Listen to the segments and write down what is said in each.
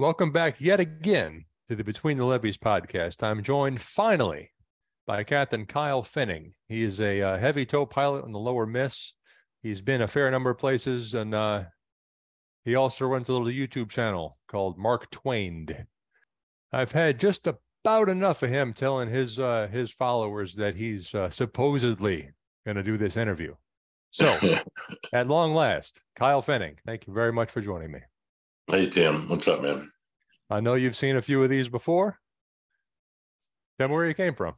Welcome back yet again to the Between the Levees podcast. I'm joined finally by Captain Kyle Pfenning. He is a uh, heavy tow pilot on the Lower Miss. He's been a fair number of places, and uh, he also runs a little YouTube channel called Mark Twained. I've had just about enough of him telling his uh, his followers that he's uh, supposedly going to do this interview. So, at long last, Kyle Pfenning, thank you very much for joining me. Hey, Tim. What's up, man? I know you've seen a few of these before. Tell me where you came from.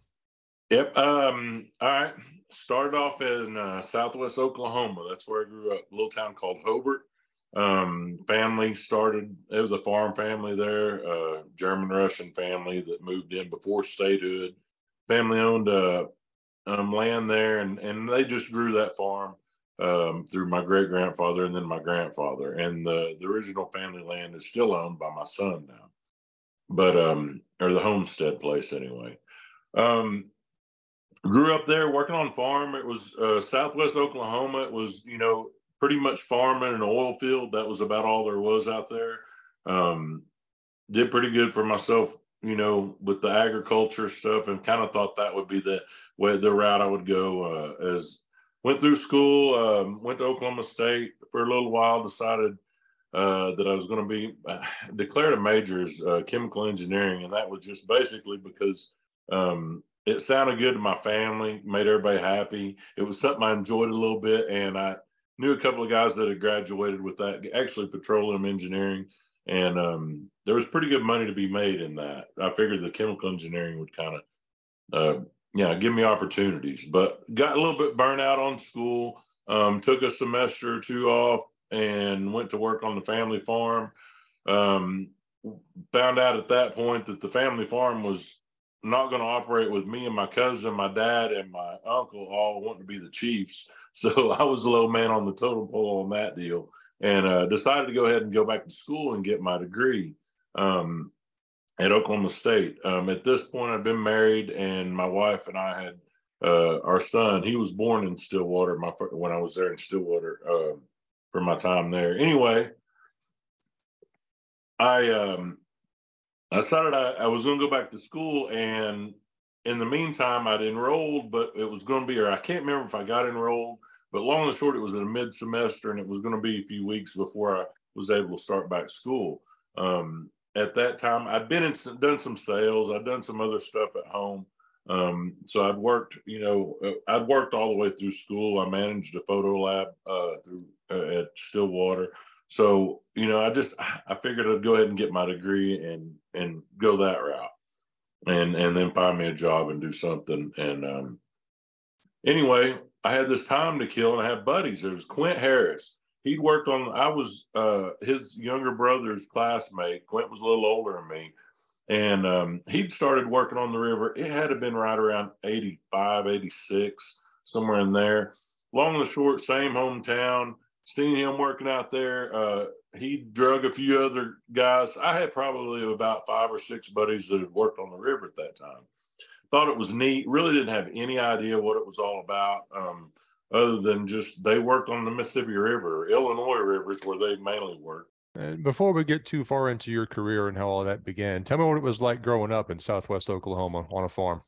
Yep. Um, all right. Started off in uh, Southwest Oklahoma. That's where I grew up. A little town called Hobart. Um, family started. It was a farm family there. Uh, German Russian family that moved in before statehood. Family owned uh, um, land there, and and they just grew that farm um, through my great grandfather and then my grandfather. And the, the original family land is still owned by my son now, but, um, or the homestead place anyway. Um, grew up there working on farm. It was uh, Southwest Oklahoma. It was, you know, pretty much farming and oil field. That was about all there was out there. Um, did pretty good for myself, you know, with the agriculture stuff, and kind of thought that would be the way the route I would go uh, as went through school, um, went to Oklahoma State for a little while, decided uh, that I was going to be uh, declared a major as uh, chemical engineering. And that was just basically because um, it sounded good to my family, made everybody happy. It was something I enjoyed a little bit. And I knew a couple of guys that had graduated with that, actually petroleum engineering. And um, there was pretty good money to be made in that. I figured the chemical engineering would kind of uh, yeah, give me opportunities. But got a little bit burnout on school. Um, took a semester or two off and went to work on the family farm. Um, found out at that point that the family farm was not going to operate with me and my cousin, my dad, and my uncle all wanting to be the chiefs. So I was a low man on the totem pole on that deal, and uh, decided to go ahead and go back to school and get my degree. Um, at Oklahoma State. Um, at this point, I'd been married, and my wife and I had uh, our son. He was born in Stillwater. My when I was there in Stillwater uh, for my time there. Anyway, I um, I decided I, I was going to go back to school, and in the meantime, I'd enrolled, but it was going to be, or I can't remember if I got enrolled. But long and short, it was in a mid semester, and it was going to be a few weeks before I was able to start back school. Um, at that time, I'd been in, done some sales. I'd done some other stuff at home. Um, so I'd worked, you know, uh, I'd worked all the way through school. I managed a photo lab uh, through uh, at Stillwater. So you know, I just I figured I'd go ahead and get my degree and and go that route, and and then find me a job and do something. And um, anyway, I had this time to kill, and I had buddies. There was Quint Harris he'd worked on i was uh, his younger brother's classmate. Quint was a little older than me. And um, he'd started working on the river. It had to been right around 85 86 somewhere in there. Long and short same hometown. Seen him working out there. Uh, he drug a few other guys. I had probably about five or six buddies that had worked on the river at that time. Thought it was neat. Really didn't have any idea what it was all about. Um, other than just they worked on the Mississippi River, Illinois rivers where they mainly worked. And before we get too far into your career and how all that began, tell me what it was like growing up in Southwest Oklahoma on a farm.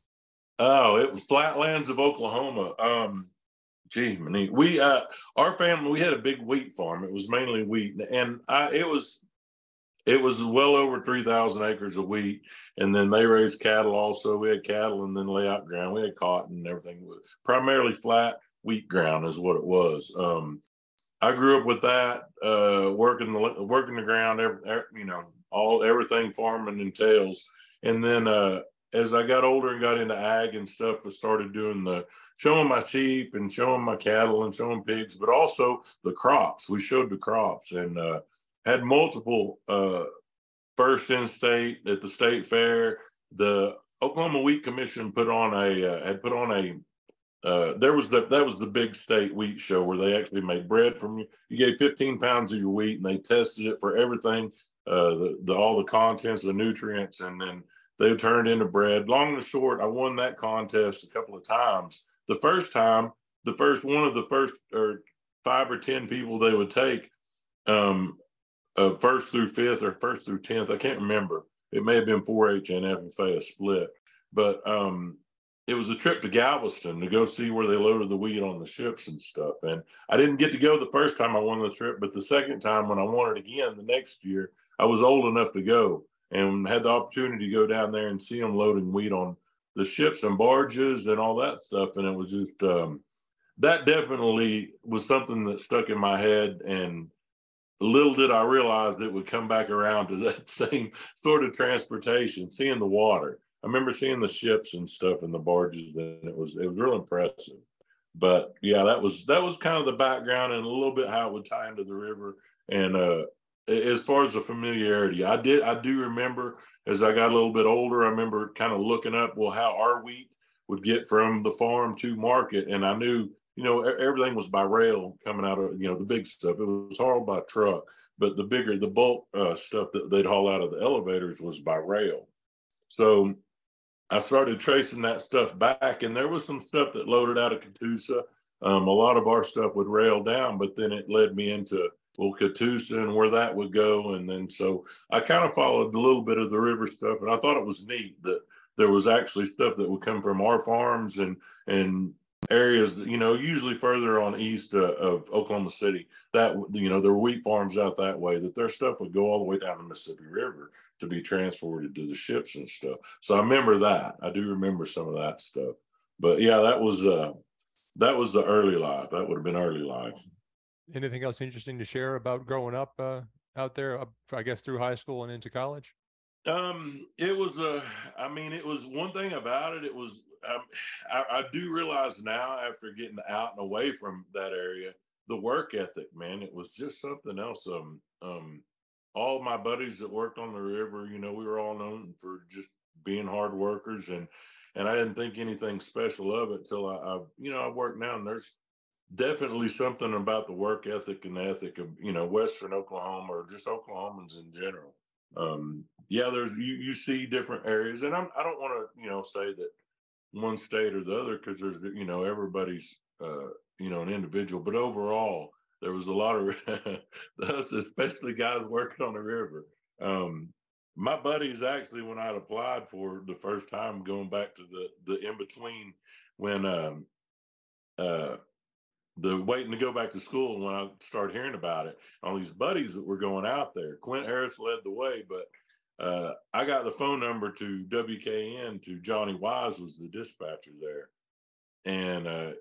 Oh, it was flatlands of Oklahoma. Um, gee, we uh, our family we had a big wheat farm. It was mainly wheat, and I it was it was well over three thousand acres of wheat, and then they raised cattle. Also, we had cattle, and then layout ground. We had cotton and everything. was Primarily flat wheat ground is what it was. Um, I grew up with that, uh, working the working the ground, every, you know, all everything farming entails. And then uh, as I got older and got into ag and stuff, I started doing the showing my sheep and showing my cattle and showing pigs, but also the crops. We showed the crops and uh, had multiple uh, first in state at the state fair. The Oklahoma Wheat Commission put on a uh, had put on a uh, there was the that was the big state wheat show where they actually made bread from you. You gave 15 pounds of your wheat and they tested it for everything, uh, the, the all the contents, the nutrients, and then they turned into bread. Long and short, I won that contest a couple of times. The first time, the first one of the first or five or ten people they would take, um, uh, first through fifth or first through tenth. I can't remember. It may have been 4-H and FFA a split, but um, it was a trip to Galveston to go see where they loaded the wheat on the ships and stuff. And I didn't get to go the first time I won the trip, but the second time when I won it again the next year, I was old enough to go and had the opportunity to go down there and see them loading wheat on the ships and barges and all that stuff. And it was just um, that definitely was something that stuck in my head. And little did I realize that would come back around to that same sort of transportation, seeing the water. I remember seeing the ships and stuff and the barges, and it was it was real impressive. But yeah, that was that was kind of the background and a little bit how it would tie into the river. And uh, as far as the familiarity, I did I do remember as I got a little bit older, I remember kind of looking up well how our wheat would get from the farm to market, and I knew you know everything was by rail coming out of you know the big stuff. It was hauled by truck, but the bigger the bulk uh, stuff that they'd haul out of the elevators was by rail. So I started tracing that stuff back, and there was some stuff that loaded out of Catoosa. Um, a lot of our stuff would rail down, but then it led me into well Catoosa and where that would go, and then so I kind of followed a little bit of the river stuff, and I thought it was neat that there was actually stuff that would come from our farms and and areas, you know, usually further on east uh, of Oklahoma City. That you know, there were wheat farms out that way. That their stuff would go all the way down the Mississippi River to be transported to the ships and stuff. So I remember that. I do remember some of that stuff. But yeah, that was uh that was the early life. That would have been early life. Anything else interesting to share about growing up uh, out there? Up, I guess through high school and into college. Um, it was uh, I mean, it was one thing about it. It was um, I, I do realize now after getting out and away from that area, the work ethic, man, it was just something else. Um, um, all my buddies that worked on the river, you know, we were all known for just being hard workers and and I didn't think anything special of it till I, I you know, I work now and there's definitely something about the work ethic and ethic of, you know, Western Oklahoma or just Oklahomans in general. Um, yeah, there's you you see different areas and I'm I don't want to, you know, say that one state or the other because there's you know everybody's uh you know an individual but overall there was a lot of those, especially guys working on the river. Um, my buddies actually, when I'd applied for the first time, going back to the the in between when um, uh, the waiting to go back to school, when I started hearing about it, all these buddies that were going out there. Quint Harris led the way, but uh, I got the phone number to WKN to Johnny Wise was the dispatcher there, and uh,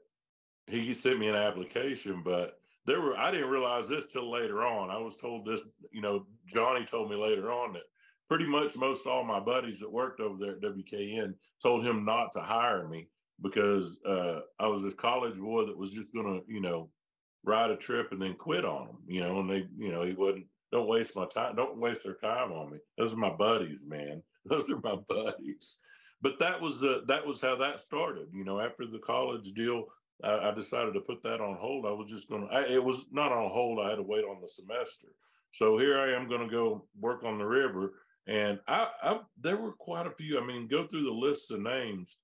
he sent me an application, but there were I didn't realize this till later on. I was told this, you know, Johnny told me later on that pretty much most all my buddies that worked over there at WKN told him not to hire me because uh, I was this college boy that was just gonna, you know, ride a trip and then quit on them, you know, and they, you know, he wouldn't don't waste my time, don't waste their time on me. Those are my buddies, man. Those are my buddies. But that was the that was how that started. You know, after the college deal, I, I decided to put that on hold. I was just going to, it was not on hold. I had to wait on the semester. So here I am going to go work on the river. And I, I, there were quite a few. I mean, go through the list of names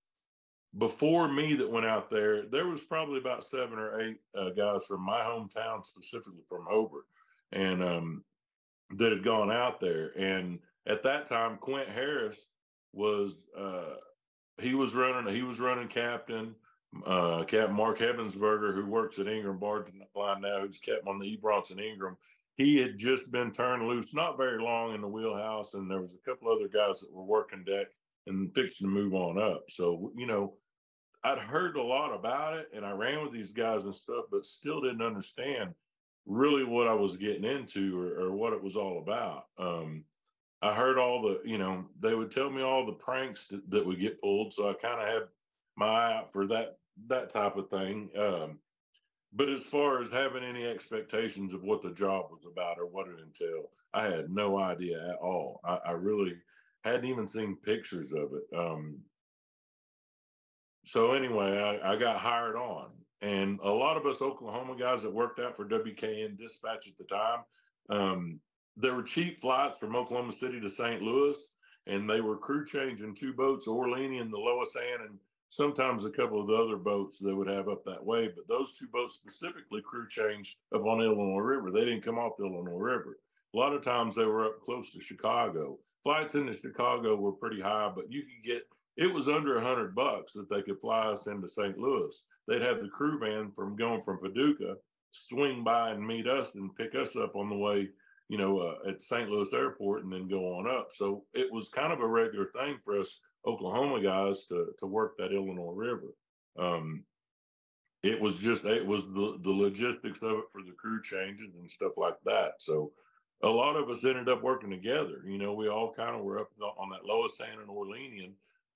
before me that went out there. There was probably about seven or eight uh, guys from my hometown, specifically from Hobart, and um, that had gone out there. And at that time, Quint Harris was uh, he was running. He was running captain uh, Captain Mark Hebensberger, who works at Ingram Barge Line now, who's captain on the E. Bronson Ingram. He had just been turned loose not very long in the wheelhouse, and there was a couple other guys that were working deck and fixing to move on up. So, you know, I'd heard a lot about it and I ran with these guys and stuff, but still didn't understand really what I was getting into or, or what it was all about. Um, I heard all the, you know, they would tell me all the pranks that, that would get pulled. So I kind of had my eye out for that that type of thing. Um, but as far as having any expectations of what the job was about or what it entailed, I had no idea at all. I, I really hadn't even seen pictures of it. Um, so anyway, I, I, got hired on, and a lot of us Oklahoma guys that worked out for WKN Dispatch at the time, um, there were cheap flights from Oklahoma City to St. Louis, and they were crew changing two boats, Orleany and the Lois Ann, and sometimes a couple of the other boats they would have up that way. But those two boats specifically crew changed up on Illinois River. They didn't come off the Illinois River. a lot of times they were up close to Chicago. Flights into Chicago were pretty high, but you could get it was under a hundred bucks that they could fly us into St. Louis. They'd have the crew van from going from Paducah swing by and meet us and pick us up on the way, you know, uh, at St. Louis Airport and then go on up. So it was kind of a regular thing for us Oklahoma guys to to work that Illinois River. Um, it was just it was the the logistics of it for the crew changes and stuff like that. So a lot of us ended up working together. You know, we all kind of were up on that Lois Ann in Orleanian.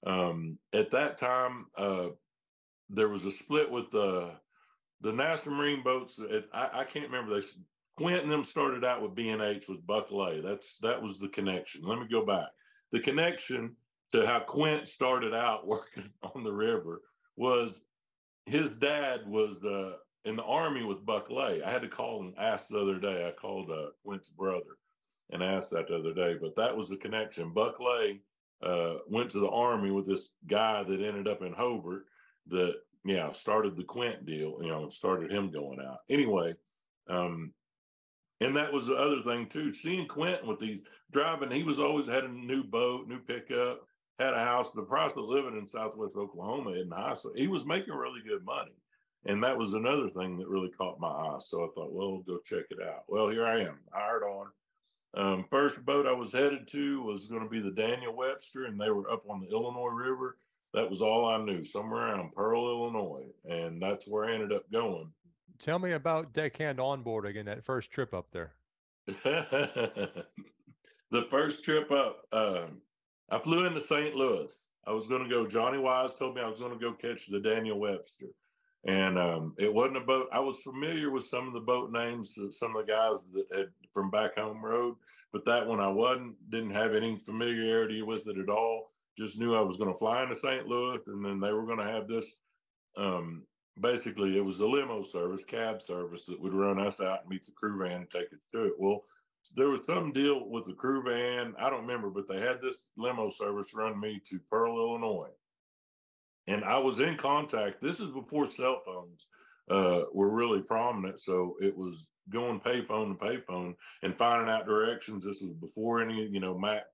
Um, at that time, uh, there was a split with the the National Marine boats. I, I, can't remember. They Quint and them started out with B and H with Buck Lay That's that was the connection. Let me go back. The connection to how Quint started out working on the river was his dad was uh, in the army with Buck Lay. I had to call and ask the other day. I called uh, Quint's brother and asked that the other day, but that was the connection. Buck Lay uh, went to the army with this guy that ended up in Hobart that, yeah, started the Quint deal, you know, started him going out. Anyway, um, and that was the other thing too. Seeing Quentin with these driving, he was always had a new boat, new pickup, had a house. The price of living in Southwest Oklahoma isn't high, so he was making really good money. And that was another thing that really caught my eye. So I thought, well, we'll go check it out. Well, here I am, hired on. Um, first boat I was headed to was going to be the Daniel Webster, and they were up on the Illinois River. That was all I knew, somewhere around Pearl, Illinois, and that's where I ended up going. Tell me about deckhand onboarding and that first trip up there. the first trip up, um, I flew into St. Louis. I was going to go. Johnny Wise told me I was going to go catch the Daniel Webster, and um, it wasn't a boat. I was familiar with some of the boat names, some of the guys that had from back home road, but that one I wasn't. Didn't have any familiarity with it at all. Just knew I was going to fly into St. Louis, and then they were going to have this. Um, basically, it was a limo service, cab service that would run us out and meet the crew van and take us to it. Well, there was some deal with the crew van. I don't remember, but they had this limo service run me to Pearl, Illinois. And I was in contact. This is before cell phones uh, were really prominent. So it was going payphone to payphone and finding out directions. This was before any, you know, map.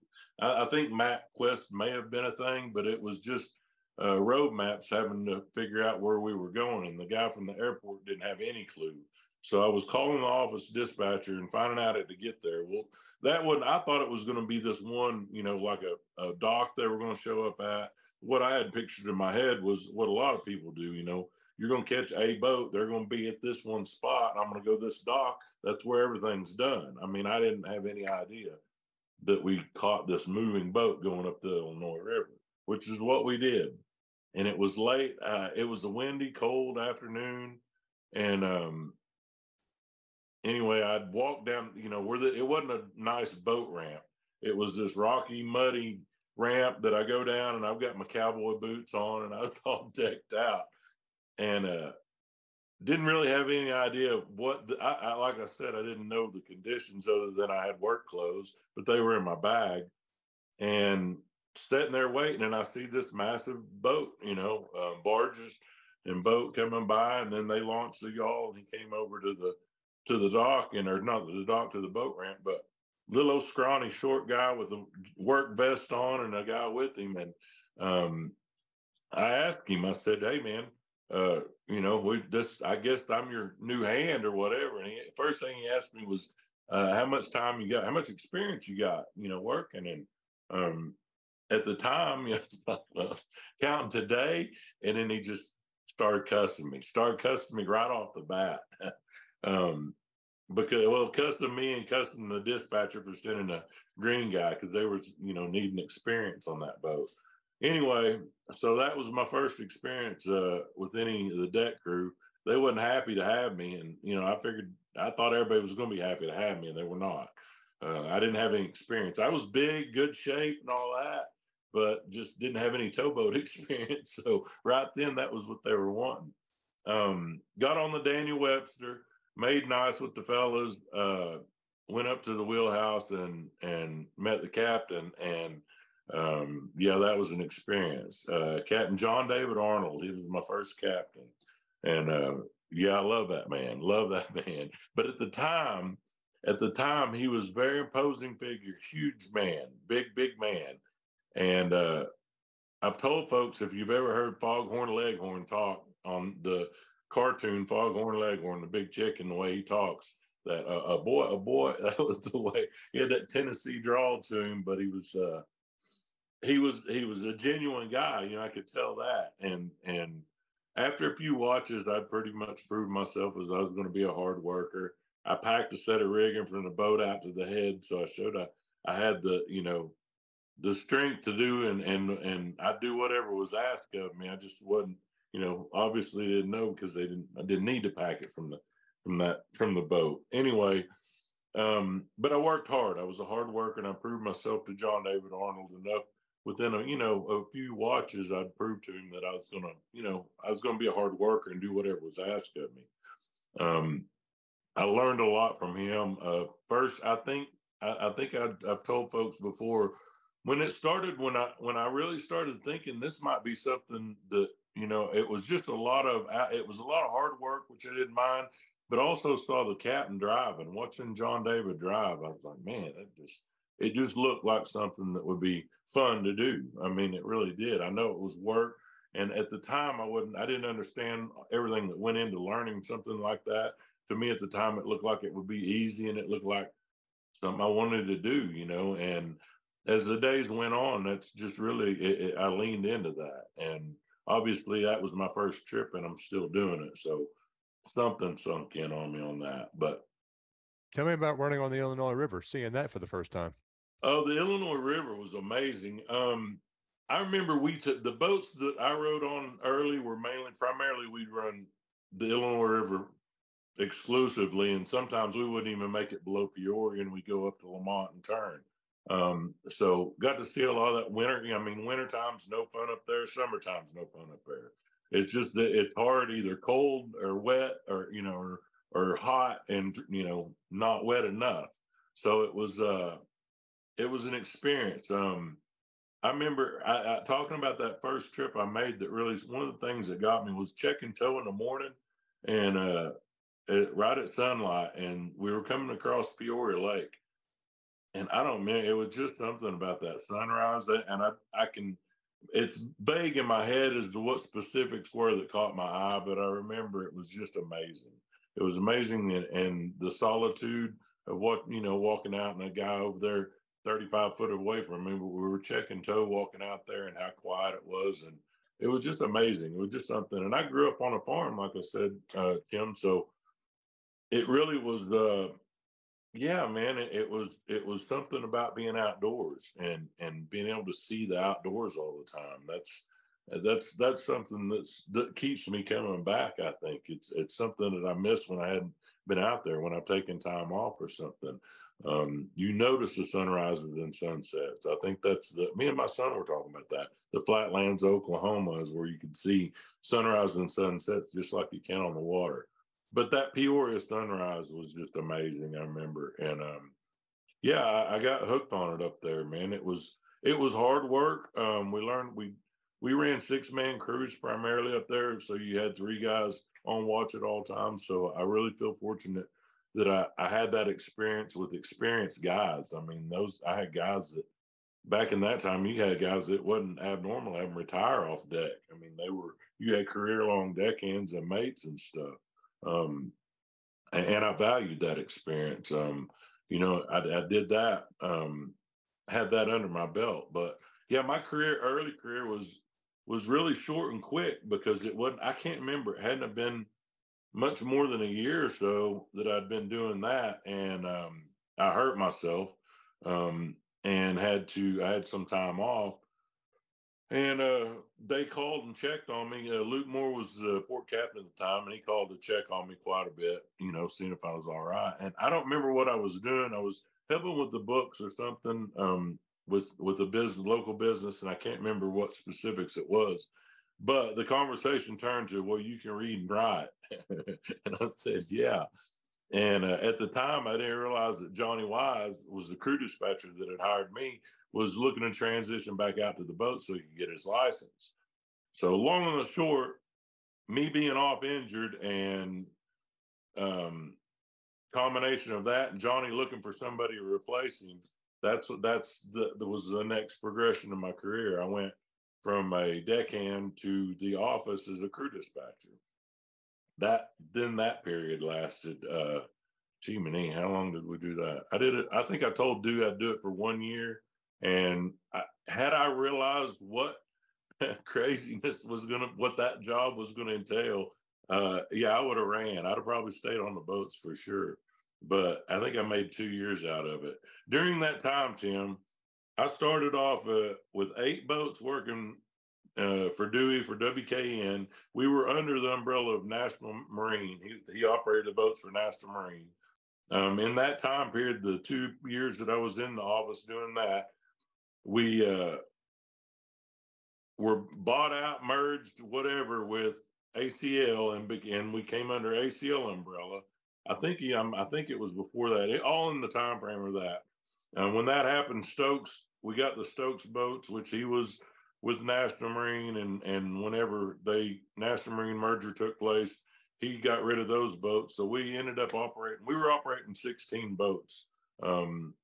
I, I think MapQuest may have been a thing, but it was just uh, road maps having to figure out where we were going. And the guy from the airport didn't have any clue. So I was calling the office dispatcher and finding out how to get there. Well, that one I thought it was going to be this one, you know, like a, a dock they were going to show up at. What I had pictured in my head was what a lot of people do, you know, you're going to catch a boat, they're going to be at this one spot, I'm going to go this dock. That's where everything's done. I mean, I didn't have any idea that we caught this moving boat going up the Illinois River, which is what we did. And it was late. Uh, it was a windy, cold afternoon. And um, anyway, I'd walk down, you know, where the, it wasn't a nice boat ramp. It was this rocky, muddy ramp that I go down and I've got my cowboy boots on and I was all decked out and uh, didn't really have any idea what, the, I, I, like I said, I didn't know the conditions other than I had work clothes, but they were in my bag and sitting there waiting. And I see this massive boat, you know, um, barges and boat coming by. And then they launched the yawl and he came over to the, to the dock and or not the dock to the boat ramp, but little scrawny short guy with a work vest on and a guy with him. And um, I asked him, I said, Hey man, uh, you know, we this I guess I'm your new hand or whatever. And he, first thing he asked me was, uh, how much time you got, how much experience you got, you know, working. And um, at the time, you know, well, counting today, and then he just started cussing me, started cussing me right off the bat. Um, because well, custom me and custom the dispatcher for sending a green guy because they were you know needing experience on that boat. Anyway, so that was my first experience uh, with any of the deck crew. They wasn't happy to have me, and you know I figured I thought everybody was going to be happy to have me, and they were not. Uh, I didn't have any experience. I was big, good shape, and all that, but just didn't have any towboat experience. So right then, that was what they were wanting. Um, got on the Daniel Webster made nice with the fellas. Uh, went up to the wheelhouse and and met the captain and um, yeah, that was an experience. Uh, captain John David Arnold, he was my first captain, and uh, yeah, I love that man, love that man. But at the time, at the time he was very imposing figure, huge man, big, big man. And uh, I've told folks if you've ever heard Foghorn Leghorn talk on the cartoon Foghorn Leghorn, the big chicken, the way he talks, that uh, a boy, a boy, that was the way he had that Tennessee drawl to him, but he was uh, he was he was a genuine guy. You know, I could tell that. And and after a few watches, I pretty much proved myself as I was going to be a hard worker. I packed a set of rigging from the boat out to the head, so I showed I I had the you know the strength to do and and and I do whatever was asked of me. I just wasn't you know obviously didn't know because they didn't I didn't need to pack it from the from that from the boat anyway. Um, but I worked hard. I was a hard worker, and I proved myself to John David Arnold enough within a you know a few watches. I'd prove to him that I was gonna you know I was gonna be a hard worker and do whatever was asked of me. Um, I learned a lot from him. Uh, first, I think I, I think I, I've told folks before when it started when I when I really started thinking this might be something that you know it was just a lot of uh, it was a lot of hard work which I didn't mind, but also saw the captain drive and watching John David drive. I was like, man, that just it just looked like something that would be fun to do. I mean, it really did. I know it was work, and at the time, I wouldn't I didn't understand everything that went into learning something like that to me at the time it looked like it would be easy and it looked like something I wanted to do, you know. And as the days went on, that's just really it, it, I leaned into that, and obviously that was my first trip, and I'm still doing it. So something sunk in on me on that. But tell me about running on the Illinois River, seeing that for the first time. Oh, the Illinois River was amazing. Um, I remember we took the boats that I rode on early were mainly primarily we'd run the Illinois River exclusively, and sometimes we wouldn't even make it below Peoria, and we go up to Lemont and turn. Um, so got to see a lot of that winter. I mean, winter time's no fun up there. Summer Summertime's no fun up there. It's just that it's hard, either cold or wet, or you know, or or hot and you know not wet enough. So it was uh, it was an experience. Um, I remember I, I, talking about that first trip I made. That really one of the things that got me was checking tow in the morning, and uh, at, right at sunlight, and we were coming across Peoria Lake. And I don't mean it was just something about that sunrise, and I I can. It's vague in my head as to what specifics were that caught my eye, but I remember it was just amazing. It was amazing, and, and the solitude of what you know, walking out and a guy over there 35 foot away from me, but we were checking tow walking out there and how quiet it was. And it was just amazing. It was just something. And I grew up on a farm, like I said, uh, Kim. So it really was uh yeah man it, it, was it was something about being outdoors and and being able to see the outdoors all the time. That's that's that's something that's that keeps me coming back i think. It's it's something that i missed when i hadn't been out there when i've taken time off or something. Um, you notice the sunrises and sunsets. I think that's the me and my son were talking about that. The flatlands oklahoma is where you can see sunrises and sunsets just like you can on the water but that Peoria sunrise was just amazing. I remember, and um, yeah, I, I, got hooked on it up there, man. It was it was hard work. Um, we learned we we ran six man crews primarily up there, so you had three guys on watch at all times. So I really feel fortunate that I, I had that experience with experienced guys. I mean, those I had guys that back in that time you had guys that wasn't abnormal having retire off deck. I mean, they were you had career long deck deckhands and mates and stuff. Um, and, and, I valued that experience. Um, you know, I, I did that, um, had that under my belt. But yeah, my career, early career was was really short and quick because it wasn't. I can't remember. It hadn't been much more than a year or so that I'd been doing that, and um, I hurt myself um, and had to. I had some time off, and uh, they called and checked on me. Uh, Luke Moore was the port captain at the time, and he called to check on me quite a bit, you know, seeing if I was all right. And I don't remember what I was doing. I was helping with the books or something um, with with a business, local business, and I can't remember what specifics it was. But the conversation turned to, "Well, you can read and write," and I said, "Yeah." And uh, at the time, I didn't realize that Johnny Wise was the crew dispatcher that had hired me was looking to transition back out to the boat so he could get his license. So long and the short, me being off injured and um, combination of that and Johnny looking for somebody to replace him, that's what that's the that was the next progression in my career. I went from a deckhand to the office as a crew dispatcher. That then that period lasted uh gee many, how long did we do that? I did it, I think I told Duke I'd do it for one year. And I, had I realized what craziness was gonna what that job was gonna entail, uh yeah, I would have ran. I'd have probably stayed on the boats for sure. But I think I made two years out of it. During that time, Tim, I started off uh, with eight boats working uh, for Dewey for WKN. We were under the umbrella of National Marine. He, he operated the boats for National Marine. Um, in that time period, the two years that I was in the office doing that, we uh, were bought out, merged, whatever, with ACL, and we came under ACL umbrella. I think he, um, I think it was before that, it, all in the time frame of that. And when that happened, Stokes, we got the Stokes boats, which he was with National Marine, and and whenever they National Marine merger took place, he got rid of those boats. So we ended up operating. We were operating 16 boats um,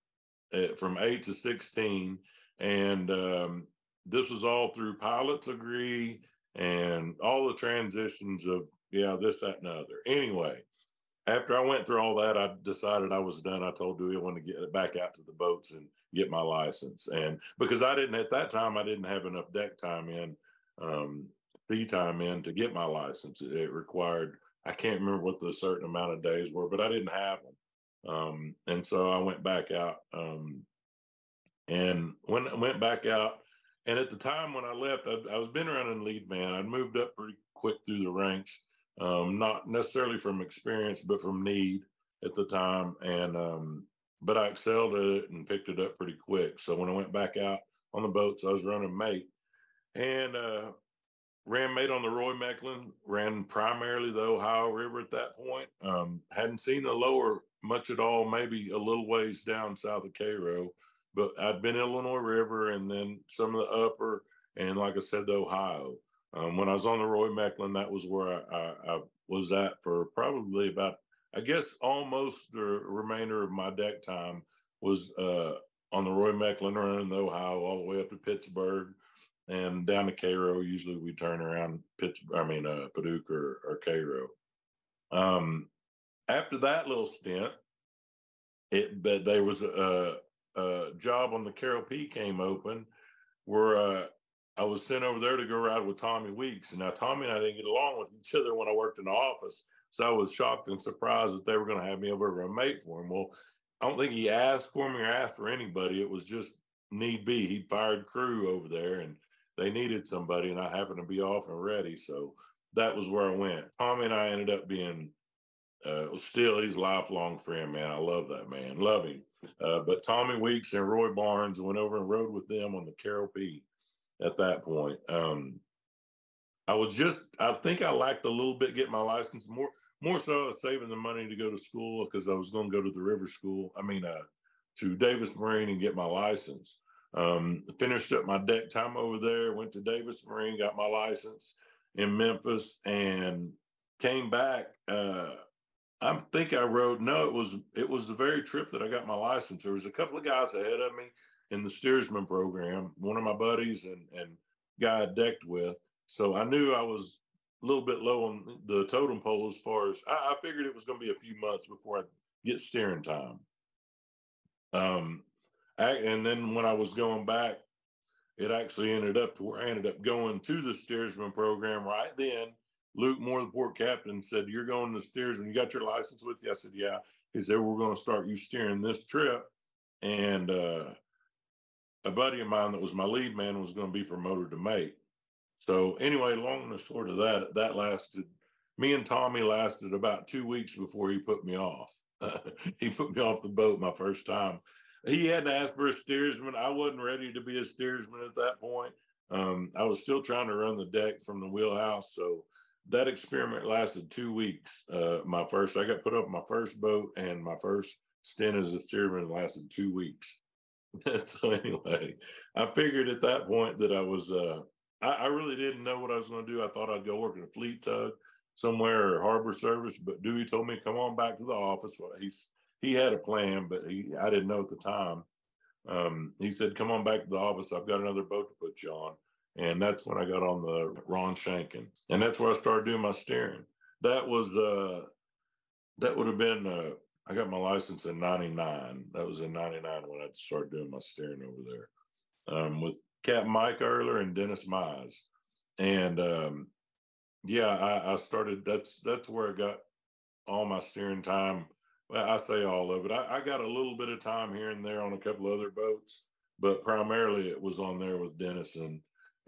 eh, from eight to 16, and um, this was all through pilots agree and all the transitions of yeah this that and other. Anyway, after I went through all that, I decided I was done. I told Dewey I wanted to get back out to the boats and get my license. And because I didn't at that time, I didn't have enough deck time in, um, fee time in to get my license. It required, I can't remember what the certain amount of days were, but I didn't have them. Um, and so I went back out. Um, and when I went back out, and at the time when I left, I, I was been running lead man. I'd moved up pretty quick through the ranks um, not necessarily from experience, but from need at the time. And um, but I excelled at it and picked it up pretty quick. So when I went back out on the boats, I was running mate and uh, ran mate on the Roy Mecklin. Ran primarily the Ohio River at that point. Um, hadn't seen the lower much at all, maybe a little ways down south of Cairo, but I'd been Illinois River and then some of the upper and like I said, the Ohio. Um, when I was on the Roy Mecklin, that was where I, I, I, was at for probably about, I guess, almost the remainder of my deck time was uh, on the Roy Mecklin running the Ohio all the way up to Pittsburgh and down to Cairo. Usually we turn around Pittsburgh, I mean, uh, Paducah or, or Cairo. Um, after that little stint, it but there was a, a job on the Carol P came open where uh, I was sent over there to go ride with Tommy Weeks. And now Tommy and I didn't get along with each other when I worked in the office. So I was shocked and surprised that they were going to have me over as a mate for him. Well, I don't think he asked for me or asked for anybody. It was just need be. He'd fired crew over there and they needed somebody and I happened to be off and ready. So that was where I went. Tommy and I ended up being uh, still he's lifelong friend, man. I love that man. Love him. Uh, but Tommy Weeks and Roy Barnes went over and rode with them on the Carroll P at that point. Um, I was just, I think I lacked a little bit getting my license more, more so saving the money to go to school because I was going to go to the river school. I mean, uh, to Davis Marine and get my license. Um, finished up my deck time over there, went to Davis Marine, got my license in Memphis, and came back. Uh, I think I rode. No, it was it was the very trip that I got my license. There was a couple of guys ahead of me in the steersman program, one of my buddies and, and guy I decked with. So I knew I was a little bit low on the totem pole as far as I, I figured it was going to be a few months before I get steering time. Um, I, and then when I was going back, it actually ended up to where I ended up going to the steersman program right then. Luke Moore, the port captain, said, You're going to steersman. You got your license with you? I said, Yeah. He said, We're going to start you steering this trip. And uh, a buddy of mine that was my lead man was going to be promoted to mate. So anyway, long and short of that, that lasted. Me and Tommy lasted about two weeks before he put me off. he put me off the boat my first time. He had to ask for a steersman. I wasn't ready to be a steersman at that point. Um, I was still trying to run the deck from the wheelhouse. So that experiment lasted two weeks. Uh, my first, I got put up my first boat, and my first stint as a steersman lasted two weeks. so anyway, I figured at that point that I was uh I, I really didn't know what I was going to do. I thought I'd go work in a fleet tug. somewhere or harbor service. But Dewey told me come on back to the office. Well, he's he had a plan, but he I didn't know at the time. Um, he said, "Come on back to the office. I've got another boat to put you on." And that's when I got on the Ron Shankin, and that's where I started doing my steering. That was uh, that would have been uh, I got my license in '99. That was in '99 when I started doing my steering over there um, with Captain Mike Earler and Dennis Mize. And um, yeah, I, I, started. That's that's where I got all my steering time. Well, I say all of it. I, I got a little bit of time here and there on a couple other boats, but primarily it was on there with Dennis and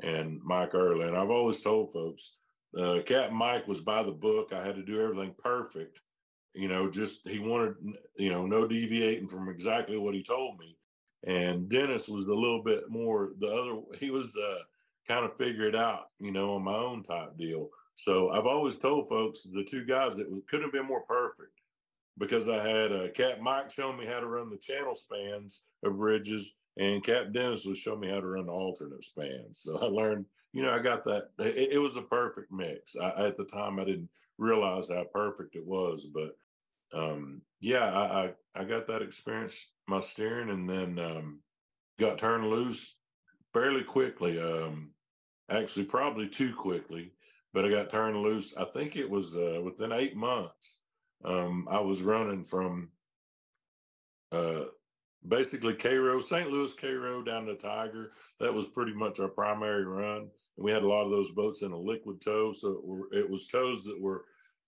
and Mike Early. And I've always told folks, uh, Captain Mike was by the book. I had to do everything perfect. You know, just he wanted, you know, no deviating from exactly what he told me. And Dennis was a little bit more the other. He was uh, kind of figure it out, you know, on my own type deal. So I've always told folks the two guys that couldn't have been more perfect because I had uh, Cap Mike showing me how to run the channel spans of bridges, and Cap Dennis was showing me how to run the alternate spans. So I learned, you know, I got that. It, it was a perfect mix. I, at the time, I didn't realize how perfect it was, but um, yeah, I, I, I got that experience my steering, and then um, got turned loose fairly quickly. Um, actually, probably too quickly, but I got turned loose. I think it was uh, within eight months. Um, I was running from uh, basically Cairo, St. Louis, Cairo down to Tiger. That was pretty much our primary run. And we had a lot of those boats in a liquid tow. So it, were, it was tows that were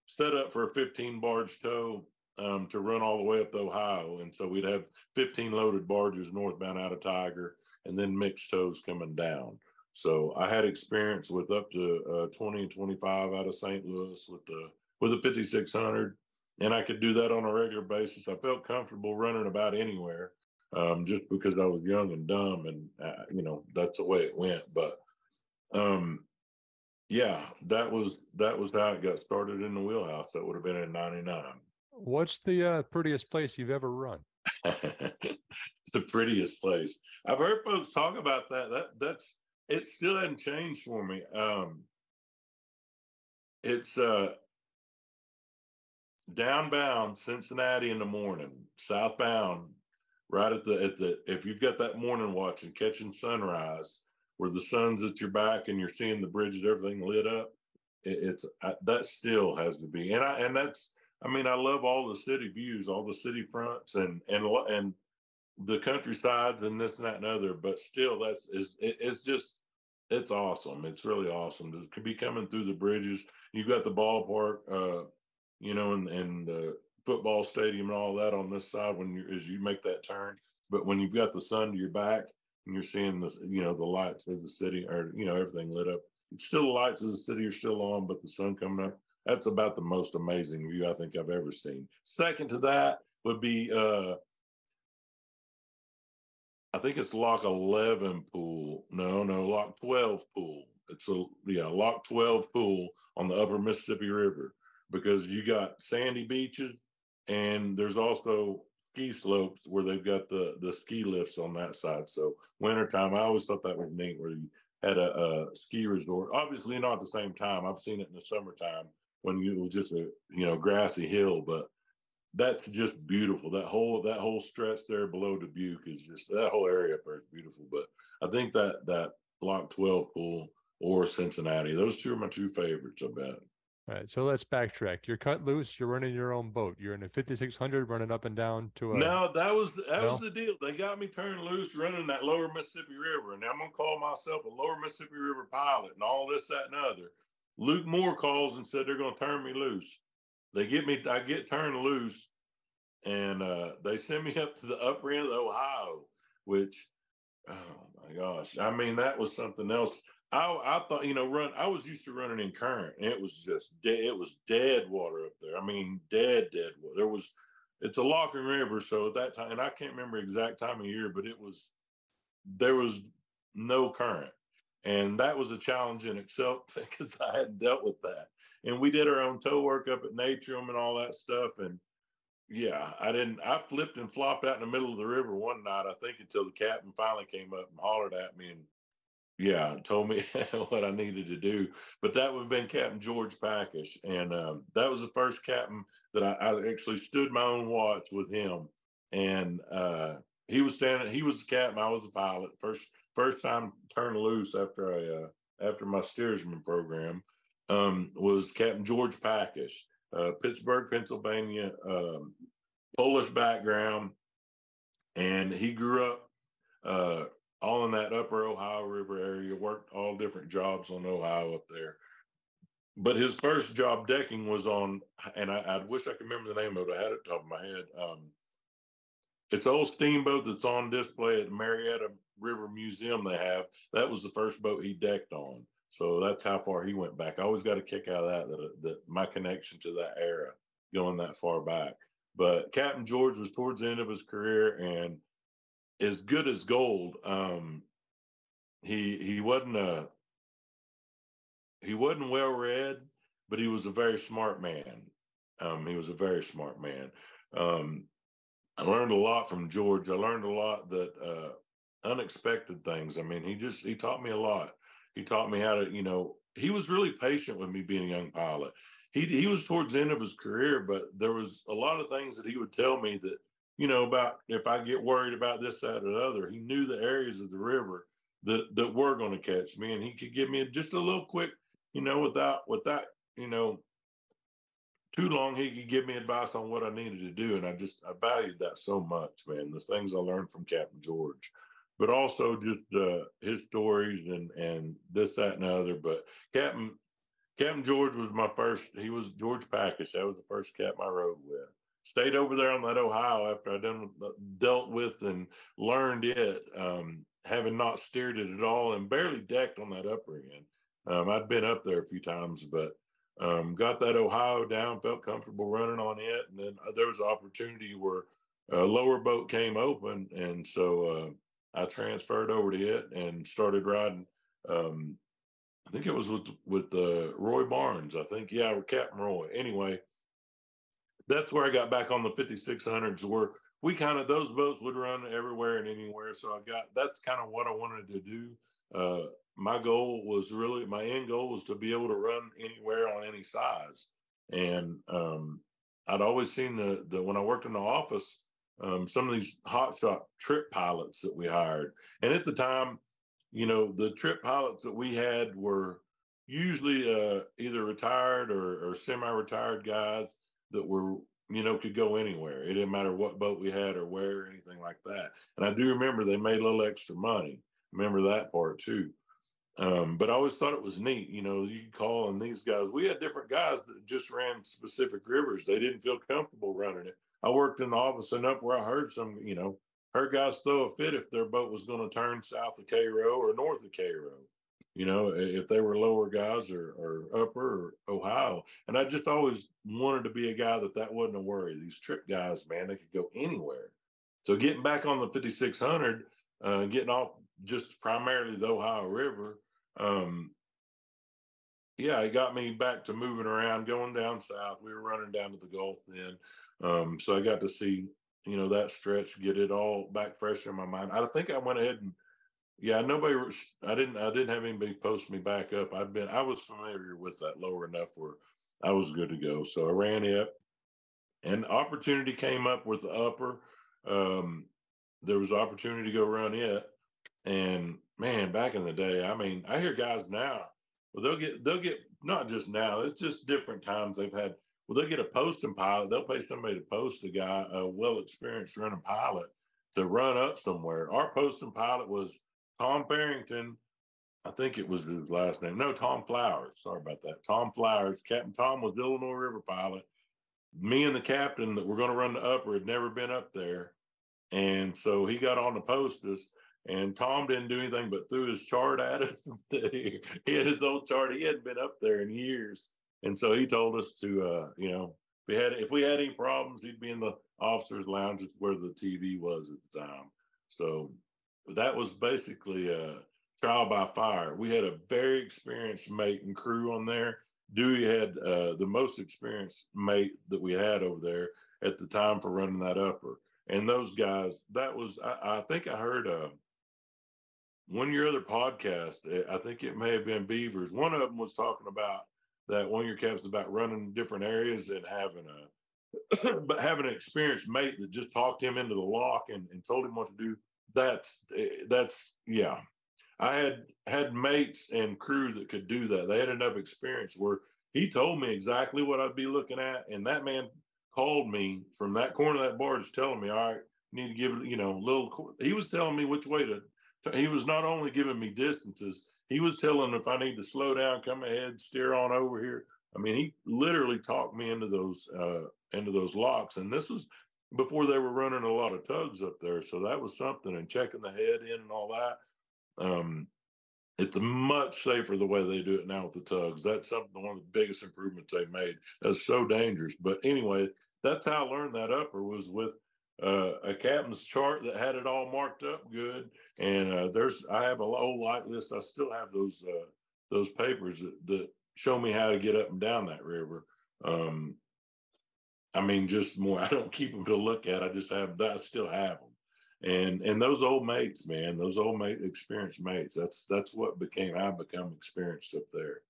set up for a 15 barge tow um, to run all the way up the Ohio. And so we'd have 15 loaded barges northbound out of Tiger and then mixed tows coming down. So I had experience with up to uh, 20 and 25 out of St. Louis with the with a 5600 and I could do that on a regular basis. I felt comfortable running about anywhere, um, just because I was young and dumb, and uh, you know that's the way it went. But um, yeah, that was that was how it got started in the wheelhouse. That would have been in '99. What's the uh, prettiest place you've ever run? the prettiest place. I've heard folks talk about that. That that's it. Still hasn't changed for me. Um, it's uh, downbound Cincinnati in the morning, southbound, right at the at the if you've got that morning watch and catching sunrise where the sun's at your back and you're seeing the bridges, everything lit up. It, it's uh, that still has to be, and I and that's I mean I love all the city views, all the city fronts, and and and the countrysides and this and that and other. But still, that's is it, it's just it's awesome. It's really awesome it could be coming through the bridges. You've got the ballpark. Uh, you know, and, and the football stadium and all that on this side when you as you make that turn. But when you've got the sun to your back and you're seeing the you know the lights of the city or you know everything lit up, it's still the lights of the city are still on, but the sun coming up. That's about the most amazing view I think I've ever seen. Second to that would be uh I think it's Lock 11 pool. No, no, Lock 12 pool. It's a yeah, Lock 12 pool on the upper Mississippi River because you got sandy beaches and there's also ski slopes where they've got the the ski lifts on that side. So wintertime, I always thought that was neat where you had a, a ski resort. Obviously not at the same time. I've seen it in the summertime when it was just a you know grassy hill, but that's just beautiful. That whole that whole stretch there below Dubuque is just that whole area up there is beautiful. But I think that that Lock 12 pool or Cincinnati, those two are my two favorites. I bet. All right, so let's backtrack. You're cut loose. You're running your own boat. You're in a 5600, running up and down to a. No, that was that no? was the deal. They got me turned loose running that Lower Mississippi River, and I'm gonna call myself a Lower Mississippi River pilot, and all this, that, and other. Luke Moore calls and said they're gonna turn me loose. They get me. I get turned loose, and uh, they send me up to the upper end of the Ohio, which, oh my gosh, I mean that was something else. I, I thought, you know, run. I was used to running in current, and it was just dead. It was dead water up there. I mean, dead, dead water. There was, it's a locking River, so at that time, and I can't remember exact time of year, but it was, there was no current, and that was a challenge in itself because I hadn't dealt with that. And we did our own tow work up at Natrium and all that stuff, and yeah, I didn't. I flipped and flopped out in the middle of the river one night. I think until the captain finally came up and hollered at me and yeah, told me what I needed to do. But that would have been Captain George Packish. And um, that was the first captain that I, I, actually stood my own watch with him. And uh, he was standing, he was the captain, I was the pilot. First first time turned loose after I uh, after my steersman program um, was Captain George Packish, uh, Pittsburgh, Pennsylvania, um, Polish background. And he grew up uh, all in that upper Ohio River area, worked all different jobs on Ohio up there. But his first job decking was on, and I, I wish I could remember the name of it. I had it top of my head. Um, it's old steamboat that's on display at the Marietta River Museum. They have that was the first boat he decked on. So that's how far he went back. I always got a kick out of that, that, that my connection to that era going that far back. But Captain George was towards the end of his career, and as good as gold. Um, he he wasn't a he wasn't well read, but he was a very smart man. Um, he was a very smart man. Um, I learned a lot from George. I learned a lot that uh, unexpected things. I mean, he just he taught me a lot. He taught me how to, you know, he was really patient with me being a young pilot. He he was towards the end of his career, but there was a lot of things that he would tell me that you know, about if I get worried about this, that, or the other. He knew the areas of the river that that were going to catch me, and he could give me just a little quick, you know, without without you know too long. He could give me advice on what I needed to do, and I just I valued that so much, man. The things I learned from Captain George, but also just uh, his stories and and this, that, and the other. But Captain Captain George was my first. He was George Packish. That was the first captain I rode with stayed over there on that Ohio after I done dealt with and learned it, um, having not steered it at all and barely decked on that upper end. Um, I'd been up there a few times, but um, got that Ohio down, felt comfortable running on it, and then uh, there was an opportunity where a lower boat came open, and so uh, I transferred over to it and started riding. Um, I think it was with with uh, Roy Barnes. I think yeah, with Captain Roy. Anyway, that's where I got back on the 5600s where we kind of those boats would run everywhere and anywhere. So I got that's kind of what I wanted to do. Uh, my goal was really my end goal was to be able to run anywhere on any size. And um, I'd always seen the the when I worked in the office, um, some of these hot shot trip pilots that we hired, and at the time, you know, the trip pilots that we had were usually uh, either retired or, or semi-retired guys that were you know could go anywhere. It didn't matter what boat we had or where or anything like that. And I do remember they made a little extra money. Remember that part too. Um, but I always thought it was neat. You know, you call and these guys. We had different guys that just ran specific rivers. They didn't feel comfortable running it. I worked in the office enough where I heard some, you know, heard guys throw a fit if their boat was going to turn south of Cairo or north of Cairo you know, if they were lower guys or, or upper or Ohio. And I just always wanted to be a guy that that wasn't a worry. These trip guys, man, they could go anywhere. So getting back on the 5600, uh, getting off just primarily the Ohio River, um, yeah, it got me back to moving around, going down south. We were running down to the Gulf then. Um, so I got to see, you know, that stretch, get it all back fresh in my mind. I think I went ahead and yeah, nobody. I didn't. I didn't have anybody post me back up. I've been. I was familiar with that lower enough where I was good to go. So I ran it, and opportunity came up with the upper. Um, there was opportunity to go run it, and man, back in the day, I mean, I hear guys now. Well, they'll get. They'll get not just now. It's just different times they've had. Well, they'll get a posting pilot. They'll pay somebody to post a guy, a well experienced running pilot, to run up somewhere. Our posting pilot was Tom Farrington, I think it was his last name. No, Tom Flowers. Sorry about that. Tom Flowers. Captain Tom was the Illinois River pilot. Me and the captain that were going to run the upper had never been up there. And so he got on the post us, and Tom didn't do anything but threw his chart at us. he had his old chart. He hadn't been up there in years. And so he told us to, uh, you know, if we had if we had any problems, he'd be in the officers' lounge where the TV was at the time. So that was basically a trial by fire. We had a very experienced mate and crew on there. Dewey had uh, the most experienced mate that we had over there at the time for running that upper. And those guys, that was, I, I think I heard uh, one of your other podcasts, eh, I think it may have been Beavers. One of them was talking about that one of your caps about running different areas and having a but having an experienced mate that just talked him into the lock and, and told him what to do. That's eh, that's yeah. I had had mates and crew that could do that. They had enough experience where he told me exactly what I'd be looking at, and that man called me from that corner of that barge, telling me, "All right, need to give you know, little." He was telling me which way to. He was not only giving me distances, he was telling if I need to slow down, come ahead, steer on over here. I mean, he literally talked me into those uh, into those locks, and this was before they were running a lot of tugs up there. So that was something, and checking the head in and all that. Um, it's much safer the way they do it now with the tugs. That's something one of the biggest improvements they made. That's so dangerous. But anyway, that's how I learned that upper was with uh, a captain's chart that had it all marked up good. And uh, there's I have a old light list. I still have those uh, those papers that, that, show me how to get up and down that river. Um, I mean, just more. I don't keep them to look at. I just have that. I still have them and and those old mates, man, those old mate experienced mates. That's that's what became I become experienced up there.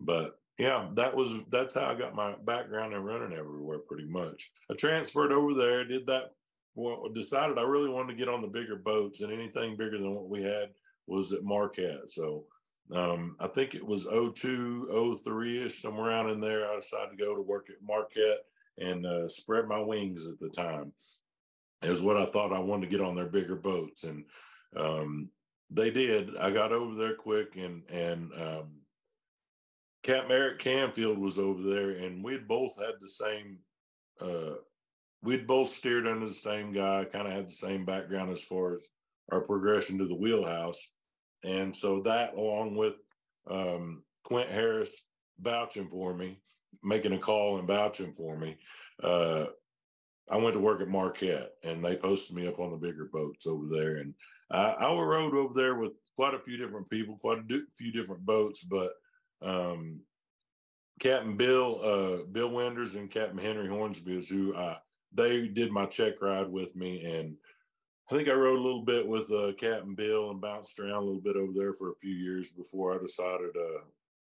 But yeah, that was that's how I got my background in running everywhere pretty much. I transferred over there, did that. Well, decided I really wanted to get on the bigger boats, and anything bigger than what we had was at Marquette. So um, I think it was 02, 03 ish, somewhere around in there. I decided to go to work at Marquette and uh, spread my wings at the time It was what I thought I wanted to get on their bigger boats. And um, they did. I got over there quick and, and, um, Captain Eric Canfield was over there and we'd both had the same, uh, we'd both steered under the same guy, kind of had the same background as far as our progression to the wheelhouse. And so that along with, um, Quint Harris vouching for me, making a call and vouching for me, uh, I went to work at Marquette and they posted me up on the bigger boats over there. And I, I rode over there with quite a few different people, quite a few different boats, but um, Captain Bill, uh, Bill Wenders and Captain Henry Hornsby is who I, they did my check ride with me. And I think I rode a little bit with uh, Captain Bill and bounced around a little bit over there for a few years before I decided uh,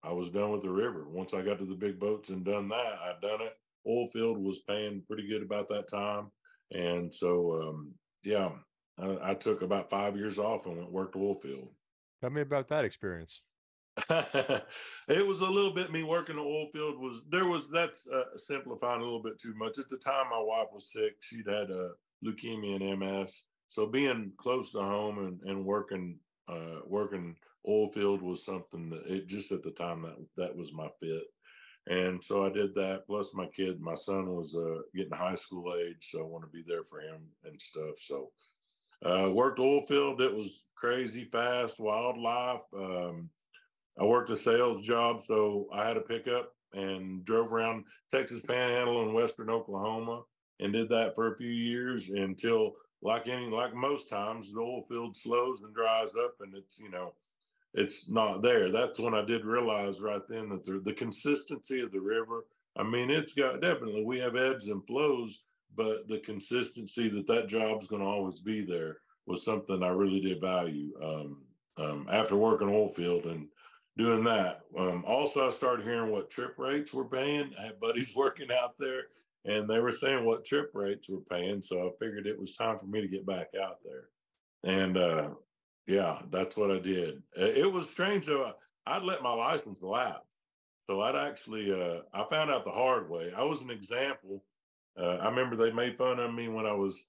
I was done with the river. Once I got to the big boats and done that, I'd done it Oilfield was paying pretty good about that time. And so, um, yeah, I, I, took about five years off and went worked Oilfield. Tell me about that experience. it was a little bit me working the oil field was there was that's uh, simplifying a little bit too much at the time my wife was sick she'd had uh, leukemia and ms so being close to home and, and working uh, working oil field was something that it just at the time that that was my fit and so I did that. Plus, my kid, my son was uh, getting high school age, so I want to be there for him and stuff. So, uh, worked oil field. It was crazy fast, wildlife. Um, I worked a sales job, so I had a pickup and drove around Texas Panhandle and Western Oklahoma, and did that for a few years until, like any, like most times, the oil field slows and dries up, and it's you know it's not there. That's when I did realize right then that the, the consistency of the river. I mean, it's got definitely we have ebbs and flows, but the consistency that that job's going to always be there was something I really did value. Um, um, after working oil field and doing that, um, also I started hearing what trip rates were paying. I had buddies working out there, and they were saying what trip rates were paying. So I figured it was time for me to get back out there. And uh, yeah, that's what I did. It was strange though. I'd let my license lapse. So I'd actually, uh, I found out the hard way. I was an example. Uh, I remember they made fun of me when I was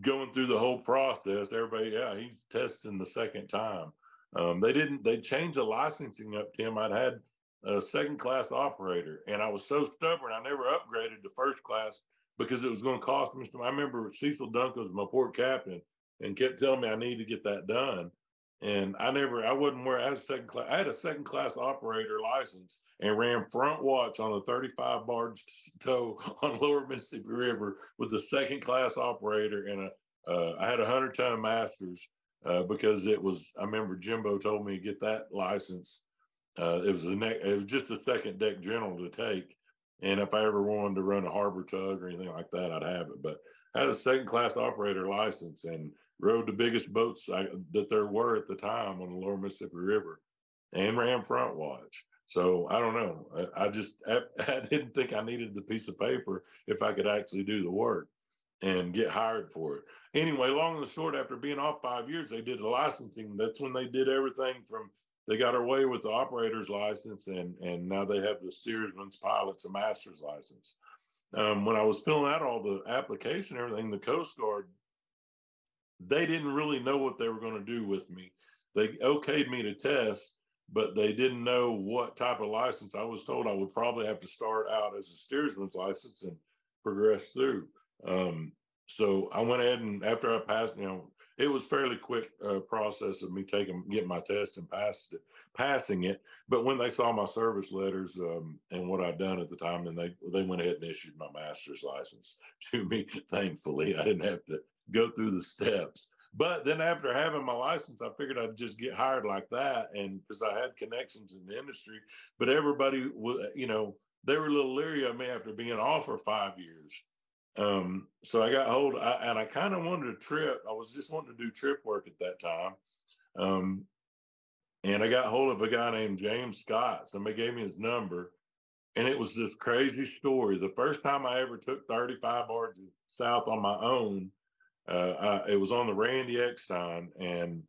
going through the whole process. Everybody, yeah, he's testing the second time. Um, they didn't, they changed the licensing up, Tim. I'd had a second class operator and I was so stubborn. I never upgraded to first class because it was going to cost me some. I remember Cecil Duncan was my port captain and kept telling me I need to get that done. And I never, I wouldn't wear. I had a second class. I had a second class operator license and ran front watch on a 35 barge tow on Lower Mississippi River with a second class operator and a. Uh, I had a hundred ton masters uh, because it was. I remember Jimbo told me to get that license. Uh, it was the next. It was just the second deck general to take, and if I ever wanted to run a harbor tug or anything like that, I'd have it. But I had a second class operator license and rode the biggest boats I, that there were at the time on the lower Mississippi River and ran front watch. So I don't know. I, I just I, I, didn't think I needed the piece of paper if I could actually do the work and get hired for it. Anyway, long and short, after being off five years, they did the licensing. That's when they did everything from they got away with the operator's license and and now they have the steersman's pilot's a master's license. Um, when I was filling out all the application, everything, the Coast Guard, they didn't really know what they were going to do with me. They okayed me to test, but they didn't know what type of license. I was told I would probably have to start out as a steersman's license and progress through. Um, so I went ahead and after I passed, you know, it was fairly quick uh, process of me taking getting my test and passed it, passing it. But when they saw my service letters um, and what I'd done at the time, then they they went ahead and issued my master's license to me. Thankfully, I didn't have to go through the steps. But then after having my license, I figured I'd just get hired like that, and because I had connections in the industry. But everybody, you know, they were a little leery of me after being off for five years. Um, so I got hold, I, and I kind of wanted a trip. I was just wanting to do trip work at that time. Um, and I got hold of a guy named James Scott. Somebody gave me his number, and it was this crazy story. The first time I ever took 35 barges south on my own, uh, I, it was on the Randy Eckstein, and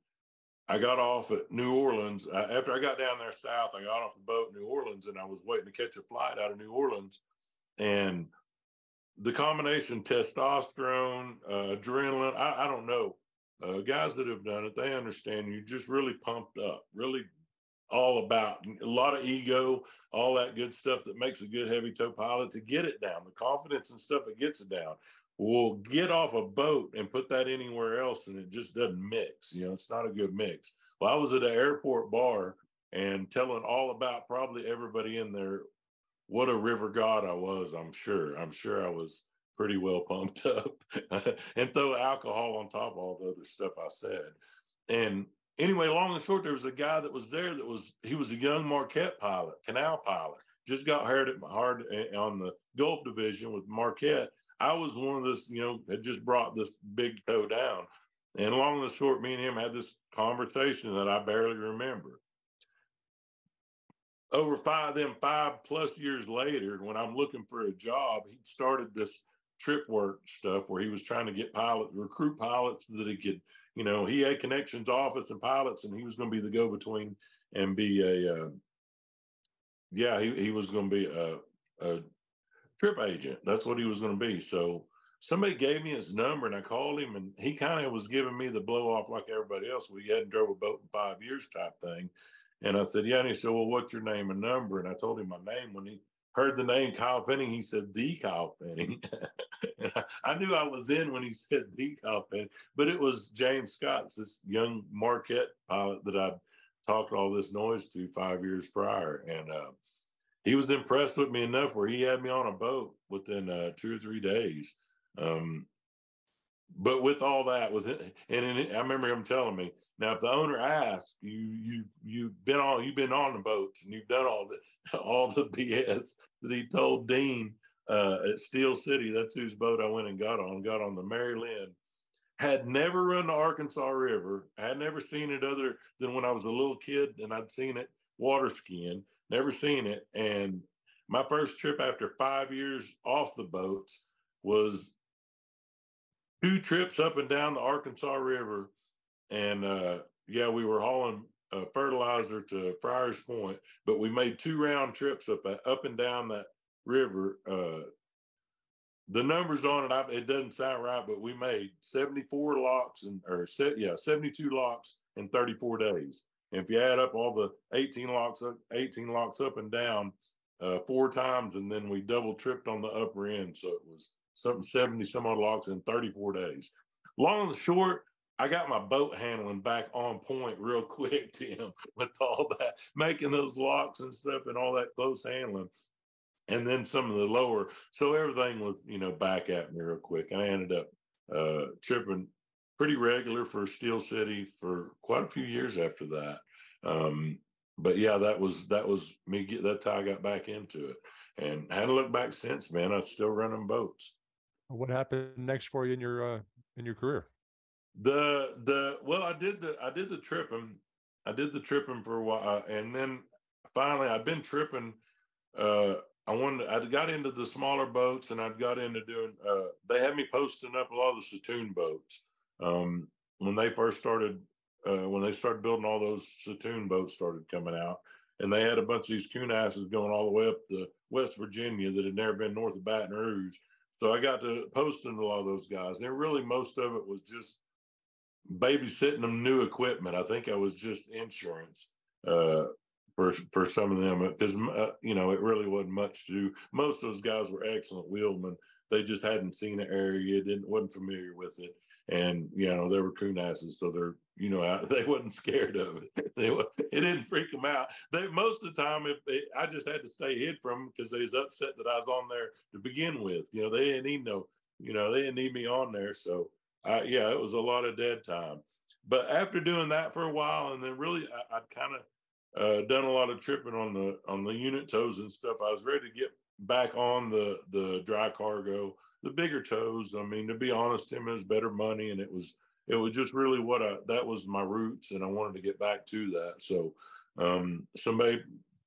I got off at New Orleans. Uh, after I got down there south, I got off the boat in New Orleans, and I was waiting to catch a flight out of New Orleans. And the combination testosterone, uh, adrenaline, I, I, don't know. Uh, guys that have done it, they understand you just really pumped up, really all about a lot of ego, all that good stuff that makes a good heavy tow pilot to get it down, the confidence and stuff that gets it down will get off a boat and put that anywhere else and it just doesn't mix. You know, it's not a good mix. Well, I was at an airport bar and telling all about probably everybody in there what a river god I was, I'm sure. I'm sure I was pretty well pumped up and throw alcohol on top of all the other stuff I said. And anyway, long and short, there was a guy that was there that was, he was a young Marquette pilot, canal pilot, just got hired at hard on the Gulf division with Marquette I was one of this, you know, had just brought this big tow down. And long and short, me and him had this conversation that I barely remember. Over five, then five plus years later, when I'm looking for a job, he started this trip work stuff where he was trying to get pilots, recruit pilots that he could, you know, he had connections, office, and pilots, and he was going to be the go between and be a, uh, yeah, he, he was going to be a, a trip agent. That's what he was going to be. So somebody gave me his number and I called him and he kind of was giving me the blow off like everybody else. We hadn't drove a boat in five years type thing. And I said, yeah. And he said, well, what's your name and number? And I told him my name. When he heard the name Kyle Pfenning, he said, the Kyle Pfenning. I, I, knew I was in when he said the Kyle Pfenning, but it was James Scott, this young Marquette pilot that I talked all this noise to five years prior. And, uh, he was impressed with me enough where he had me on a boat within uh, two or three days. Um, but with all that, with it, and it, I remember him telling me, now if the owner asks you, you you've been on you've been on the boats and you've done all the all the BS that he told Dean uh, at Steel City. That's whose boat I went and got on. Got on the Mary Lynn. Had never run the Arkansas River. Had never seen it other than when I was a little kid and I'd seen it water skiing never seen it. And my first trip after five years off the boats was two trips up and down the Arkansas River. And uh, yeah, we were hauling uh, fertilizer to Friars Point, but we made two round trips up up and down that river. Uh, the numbers on it, I, it doesn't sound right, but we made 74 locks and or yeah, 72 locks in 34 days. And if you add up all the 18 locks, up, 18 locks up and down uh, four times, and then we double tripped on the upper end, so it was something 70 some odd locks in 34 days. Long and short, I got my boat handling back on point real quick, Tim, with all that, making those locks and stuff and all that close handling. And then some of the lower. So everything was, you know, back at me real quick. And I ended up uh, tripping pretty regular for Steel City for quite a few years after that. Um, but yeah, that was that was me. Get, that's how I got back into it, and hadn't looked back since. Man, I'm still running boats. What happened next for you in your uh, in your career? The the well, I did the I did the tripping. I did the tripping for a while, and then finally, I've been tripping. Uh, I wanted. I got into the smaller boats, and I'd got into doing. Uh, they had me posting up a lot of the Settoon boats um, when they first started. Uh, when they started building all those Settoon boats started coming out, and they had a bunch of these coon asses going all the way up to West Virginia that had never been north of Baton Rouge. So I got to posting a lot of those guys. And really, most of it was just babysitting them new equipment. I think I was just insurance uh, for for some of them because uh, you know it really wasn't much to do. Most of those guys were excellent wheelmen. They just hadn't seen the area, didn't wasn't familiar with it, and you know they were coon asses, so they're you know they wasn't scared of it. They it didn't freak them out. They most of the time, if I just had to stay hid from them because they was upset that I was on there to begin with. You know they didn't need no, you know they didn't need me on there. So I, yeah, it was a lot of dead time. But after doing that for a while, and then really I, I'd kind of uh, done a lot of tripping on the on the unit tows and stuff. I was ready to get back on the the dry cargo, the bigger tows. I mean, to be honest, Tim is better money, and it was it was just really what I that was my roots, and I wanted to get back to that. So um, somebody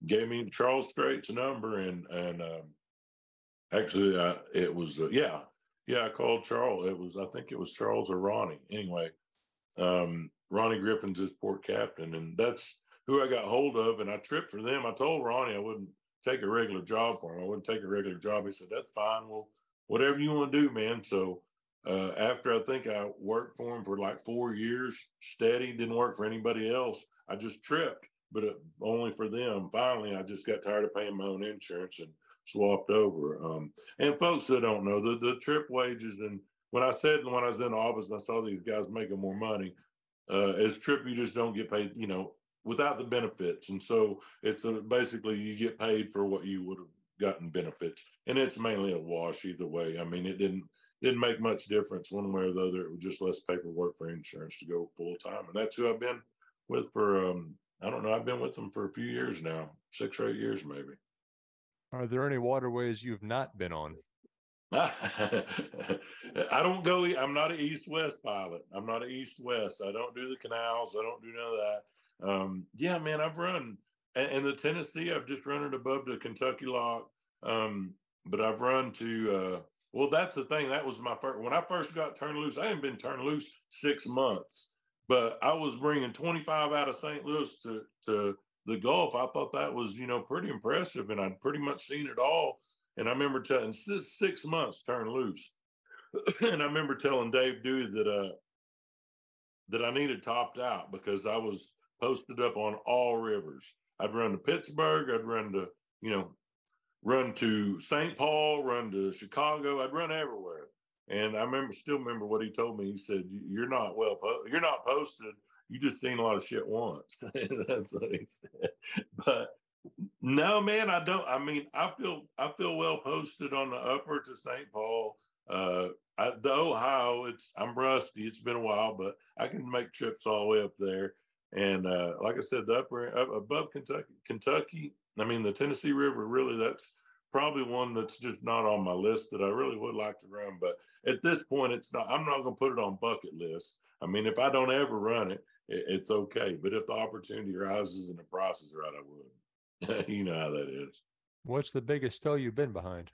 gave me Charles Straight's number, and and um, actually I, it was uh, yeah yeah I called Charles. It was I think it was Charles or Ronnie. Anyway, um, Ronnie Griffin's his port captain, and that's who I got hold of, and I tripped for them. I told Ronnie I wouldn't take a regular job for him. I wouldn't take a regular job. He said, "That's fine. Well, whatever you want to do, man." So uh, after I think I worked for him for like four years, steady, didn't work for anybody else. I just tripped, but it, only for them. Finally, I just got tired of paying my own insurance and swapped over. Um, and folks that don't know the the trip wages and when I said when I was in office and I saw these guys making more money, uh, as trip you just don't get paid. You know, without the benefits. And so it's a, basically you get paid for what you would have gotten benefits. And it's mainly a wash either way. I mean, it didn't didn't make much difference one way or the other. It was just less paperwork for insurance to go full time. And that's who I've been with for um, I don't know, I've been with them for a few years now, six or eight years maybe. Are there any waterways you've not been on? I don't go. I'm not an east-west pilot. I'm not an east-west. I don't do the canals. I don't do none of that. Um, yeah, man, I've run and, the Tennessee. I've just run it above the Kentucky lock, um, but I've run to. Uh, well, that's the thing. That was my first. When I first got turned loose, I hadn't been turned loose six months, but I was bringing 25 out of St. Louis to to the Gulf. I thought that was you know pretty impressive, and I'd pretty much seen it all. And I remember telling six months turned loose, and I remember telling Dave Dewey that uh that I needed topped out because I was posted up on all rivers. I'd run to Pittsburgh. I'd run to, you know, run to St. Paul, run to Chicago. I'd run everywhere. And I remember, still remember what he told me. He said, "You're not well, po- you're not posted. You just seen a lot of shit once." That's what he said. But no, man, I don't. I mean, I feel I feel well posted on the upper to St. Paul. Uh, I, the Ohio, it's I'm rusty. It's been a while, but I can make trips all the way up there. And uh, like I said, the upper up above Kentucky, Kentucky, I mean the Tennessee River, really that's probably one that's just not on my list that I really would like to run. But at this point, it's not. I'm not going to put it on bucket list. I mean, if I don't ever run it, it it's okay. But if the opportunity arises and the price is right, I would. you know how that is. What's the biggest tow you've been behind?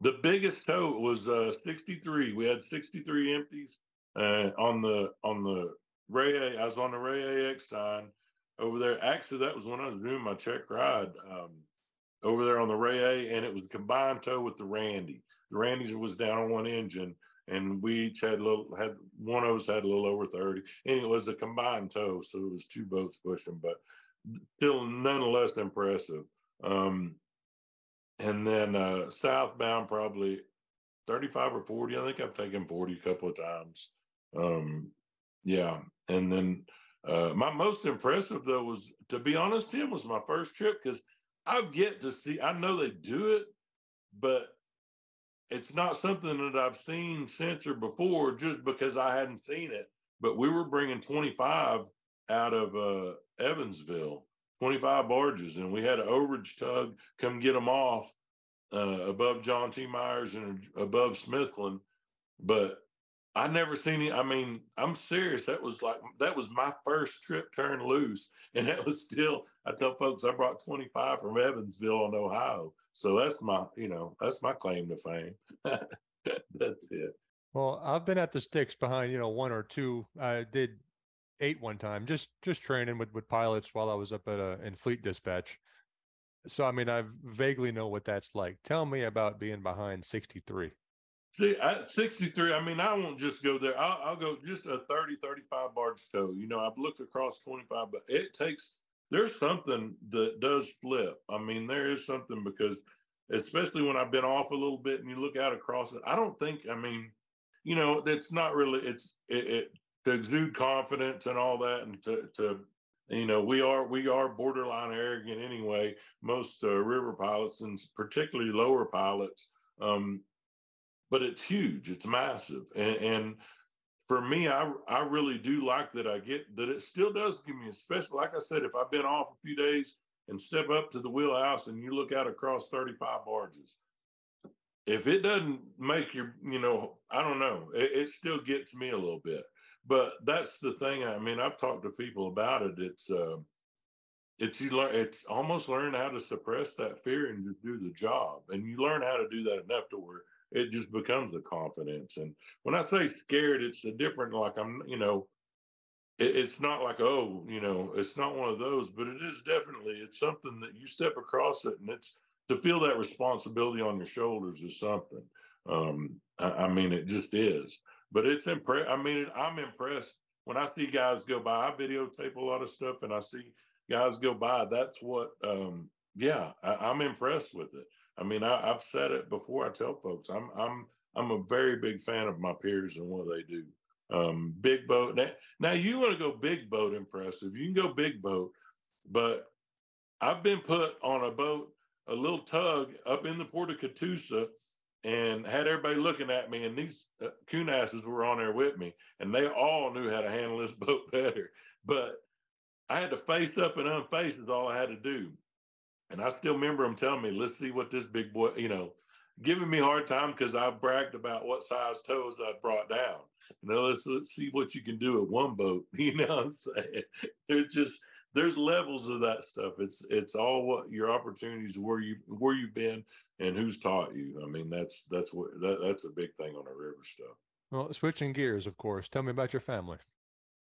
The biggest tow was uh, 63. We had 63 empties uh, on the on the Ray A. I was on the Ray A. Eckstein over there. Actually, that was when I was doing my check ride um, over there on the Ray A. And it was a combined tow with the Randy. The Randy's was down on one engine, and we each had a little had one of us had a little over 30. And it was a combined tow, so it was two boats pushing, but still nonetheless impressive. Um, and then uh, southbound probably 35 or 40. I think I've taken 40 a couple of times. Um, yeah, and then uh, my most impressive though was, to be honest, Tim was my first trip because I've yet to see. I know they do it, but it's not something that I've seen or before, just because I hadn't seen it. But we were bringing 25 out of uh, Evansville, 25 barges, and we had an overage tug come get them off uh, above John T. Myers and above Smithland. But I never seen it. I mean, I'm serious. That was like that was my first trip turned loose, and that was still. I tell folks I brought 25 from Evansville in Ohio, so that's my you know that's my claim to fame. that's it. Well, I've been at the sticks behind you know one or two. I did eight one time, just just training with with pilots while I was up at a in fleet dispatch. So I mean, I vaguely know what that's like. Tell me about being behind 63. See, at 63, I mean, I won't just go there. I'll, I'll, go just a 30, 35 barge tow. You know, I've looked across 25, but it takes, there's something that does flip. I mean, there is something because, especially when I've been off a little bit and you look out across it, I don't think, I mean, you know, it's not really, it's, it, it to exude confidence and all that and to, to, you know, we are, we are borderline arrogant anyway. Most uh, river pilots and particularly lower pilots, um, but it's huge. It's massive. And, and for me, I I really do like that I get that it still does give me, especially like I said, if I've been off a few days and step up to the wheelhouse and you look out across 35 barges, if it doesn't make your, you know, I don't know, it, it still gets me a little bit. But that's the thing. I mean, I've talked to people about it. It's uh, it's you learn it's almost learn how to suppress that fear and just do the job. And you learn how to do that enough to where it just becomes the confidence. And when I say scared, it's a different, like I'm, you know, it, it's not like, oh, you know, it's not one of those, but it is definitely, it's something that you step across it and it's to feel that responsibility on your shoulders is something. Um, I, I mean, it just is, but it's impressed. I mean, I'm impressed when I see guys go by, I videotape a lot of stuff and I see guys go by. That's what, um, yeah, I, I'm impressed with it. I mean, I, have said it before. I tell folks, I'm I'm I'm a very big fan of my peers and what they do. Um, big boat. Now, now you want to go big boat impressive. You can go big boat, but I've been put on a boat, a little tug up in the port of Catoosa, and had everybody looking at me. And these uh, coon asses were on there with me, and they all knew how to handle this boat better. But I had to face up and unface is all I had to do. And I still remember him telling me, let's see what this big boy, you know, giving me a hard time because I bragged about what size tows I brought down. You know, let's, let's see what you can do at one boat. You know I'm saying? There's just there's levels of that stuff. It's it's all what your opportunities, where you where you've been, and who's taught you. I mean, that's that's what that, that's a big thing on the river stuff. Well, switching gears, of course. Tell me about your family.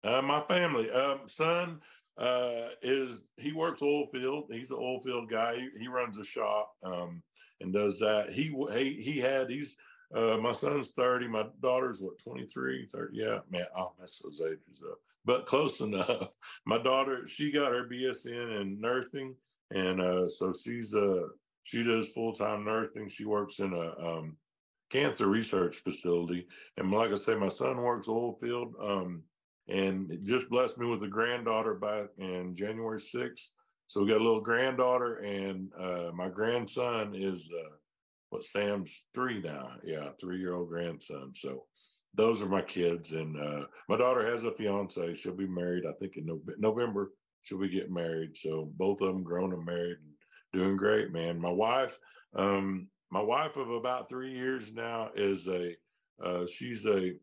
Uh, my family, um, son, uh, is he works oil field. He's an oil field guy. He, he runs a shop um, and does that. He he he had he's uh, my son's 30, my daughter's what 23, 30. Yeah, man, I'll mess those ages up, but close enough. My daughter, she got her BSN in nursing, and uh, so she's uh she does full time nursing. She works in a um, cancer research facility, and like I say, my son works oil field. Um, and just blessed me with a granddaughter back in January 6th. So we got a little granddaughter, and uh, my grandson is uh, what Sam's three now. Yeah, three year old grandson. So those are my kids, and uh, my daughter has a fiance. She'll be married, I think, in November. She'll be getting married. So both of them grown and married and doing great, man. My wife, um, my wife of about three years now is a uh, she's a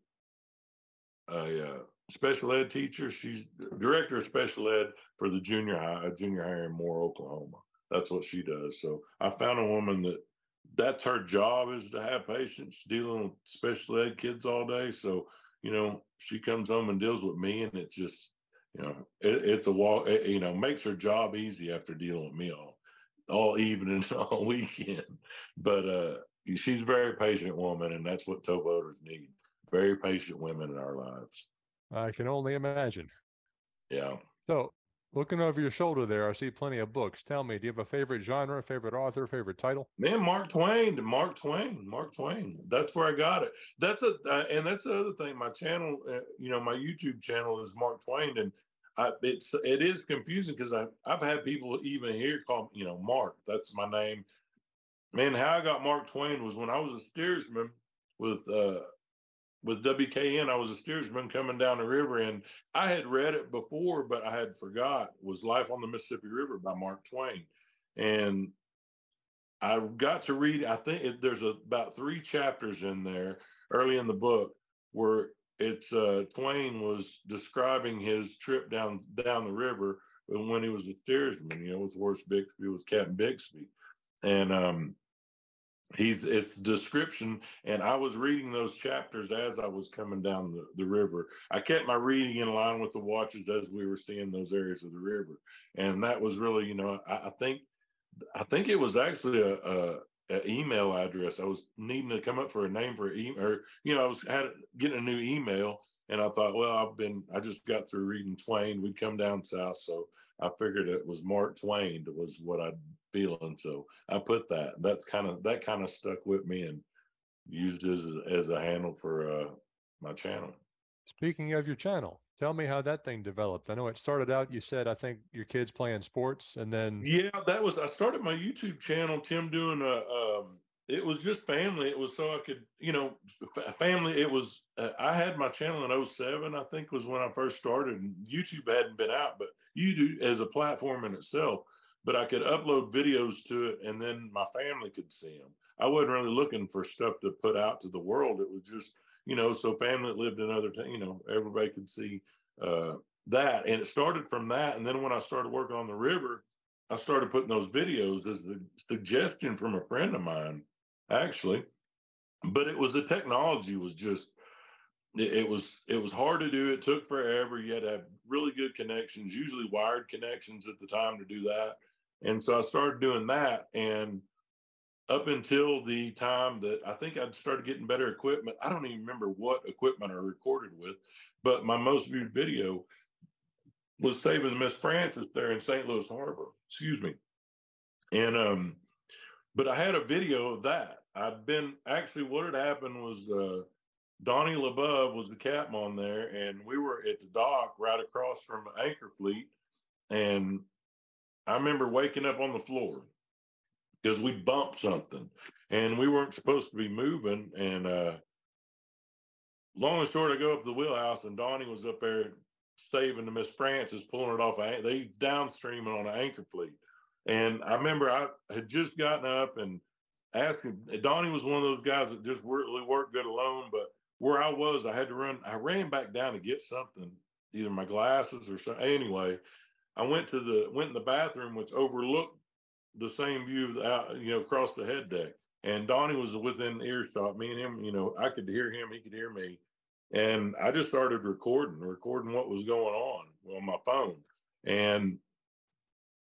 a uh, special ed teacher. She's director of special ed for the junior high, junior high in Moore, Oklahoma. That's what she does. So I found a woman that that's her job is to have patients dealing with special ed kids all day. So, you know, she comes home and deals with me and it just, you know, it, it's a walk, it, you know, makes her job easy after dealing with me all, all evening, all weekend. But uh, she's a very patient woman and that's what tow boaters need. Very patient women in our lives. I can only imagine. Yeah. So, looking over your shoulder there, I see plenty of books. Tell me, do you have a favorite genre, favorite author, favorite title? Man, Mark Twain. Mark Twain. Mark Twain. That's where I got it. That's a uh, and that's the other thing. My channel, uh, you know, my YouTube channel is Mark Twain, and I, it's it is confusing because I I've had people even here call you know Mark. That's my name. Man, how I got Mark Twain was when I was a steersman with uh, with WKN, I was a steersman coming down the river, and I had read it before, but I had forgot. Was Life on the Mississippi River by Mark Twain, and I got to read. I think it, there's a, about three chapters in there early in the book where it's uh, Twain was describing his trip down down the river when he was a steersman, you know, with Horace Bixby, with Captain Bixby, and um, he's it's description and i was reading those chapters as i was coming down the, the river. I kept my reading in line with the watches as we were seeing those areas of the river. And that was really you know i, I think i think it was actually a, a, a, email address. I was needing to come up for a name for email or you know i was had getting a new email and i thought well i've been i just got through reading twain. We'd come down south so i figured it was mark twain was what i'd feeling. So I put that. That's kind of that kind of stuck with me and used it as a, as a handle for uh, my channel. Speaking of your channel, tell me how that thing developed. I know it started out. You said I think your kids playing sports, and then yeah, that was I started my YouTube channel. Tim doing a. Um, it was just family. It was so I could, you know, family. It was. Uh, I had my channel in 07, I think was when I first started, and YouTube hadn't been out, but YouTube as a platform in itself but I could upload videos to it and then my family could see them. I wasn't really looking for stuff to put out to the world. It was just, you know, so family that lived in other, t- you know, everybody could see uh, that. And it started from that. And then when I started working on the river, I started putting those videos as the suggestion from a friend of mine, actually. But it was the technology was just, it, it was it was hard to do. It took forever. You had to have really good connections, usually wired connections at the time to do that and so I started doing that. And up until the time that I think I'd started getting better equipment, I don't even remember what equipment I recorded with, but my most viewed video was Saving the Miss Francis there in St. Louis Harbor. Excuse me. And um, but I had a video of that. I'd been actually what had happened was uh Donnie LeBove was the captain on there, and we were at the dock right across from Anchor Fleet, and I remember waking up on the floor because we bumped something and we weren't supposed to be moving. And uh, long and short, I go up to the wheelhouse and Donnie was up there saving the Miss Francis, pulling it off. They downstreaming on an anchor fleet. And I remember I had just gotten up and asking. Donnie was one of those guys that just really worked good alone. But where I was, I had to run. I ran back down to get something, either my glasses or something. Anyway, I went to the went in the bathroom, which overlooked the same view of out, you know, across the head deck. And Donnie was within earshot. Me and him, you know, I could hear him, he could hear me. And I just started recording, recording what was going on on my phone. And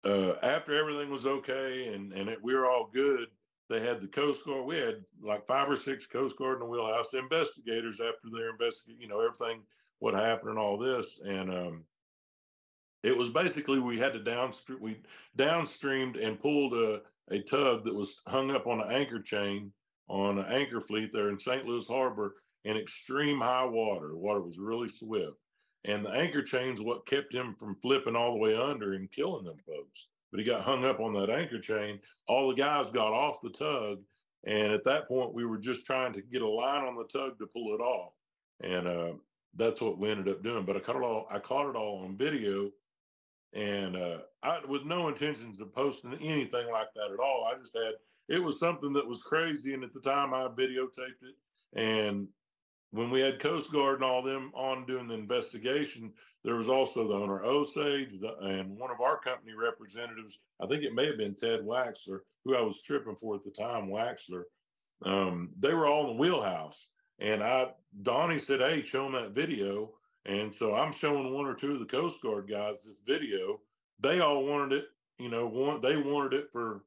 uh, after everything was okay and and it, we were all good, they had the Coast Guard. We had like five or six Coast Guard in the wheelhouse. Investigators after their investigate, you know, everything what happened and all this. And um, it was basically we had to downstream we downstreamed and pulled a, a tug that was hung up on an anchor chain on an anchor fleet there in St. Louis Harbor in extreme high water. The water was really swift. And the anchor chain's what kept him from flipping all the way under and killing them folks. But he got hung up on that anchor chain. All the guys got off the tug. And at that point, we were just trying to get a line on the tug to pull it off. And uh, that's what we ended up doing. But I caught it all, I caught it all on video and uh, I, with no intentions of posting anything like that at all. I just had it was something that was crazy, and at the time I videotaped it. And when we had Coast Guard and all them on doing the investigation, there was also the owner Osage and one of our company representatives. I think it may have been Ted Waxler, who I was tripping for at the time. Waxler. Um, they were all in the wheelhouse, and I Donnie said, "Hey, show them that video." And so I'm showing one or two of the Coast Guard guys this video. They all wanted it, you know, want, they wanted it for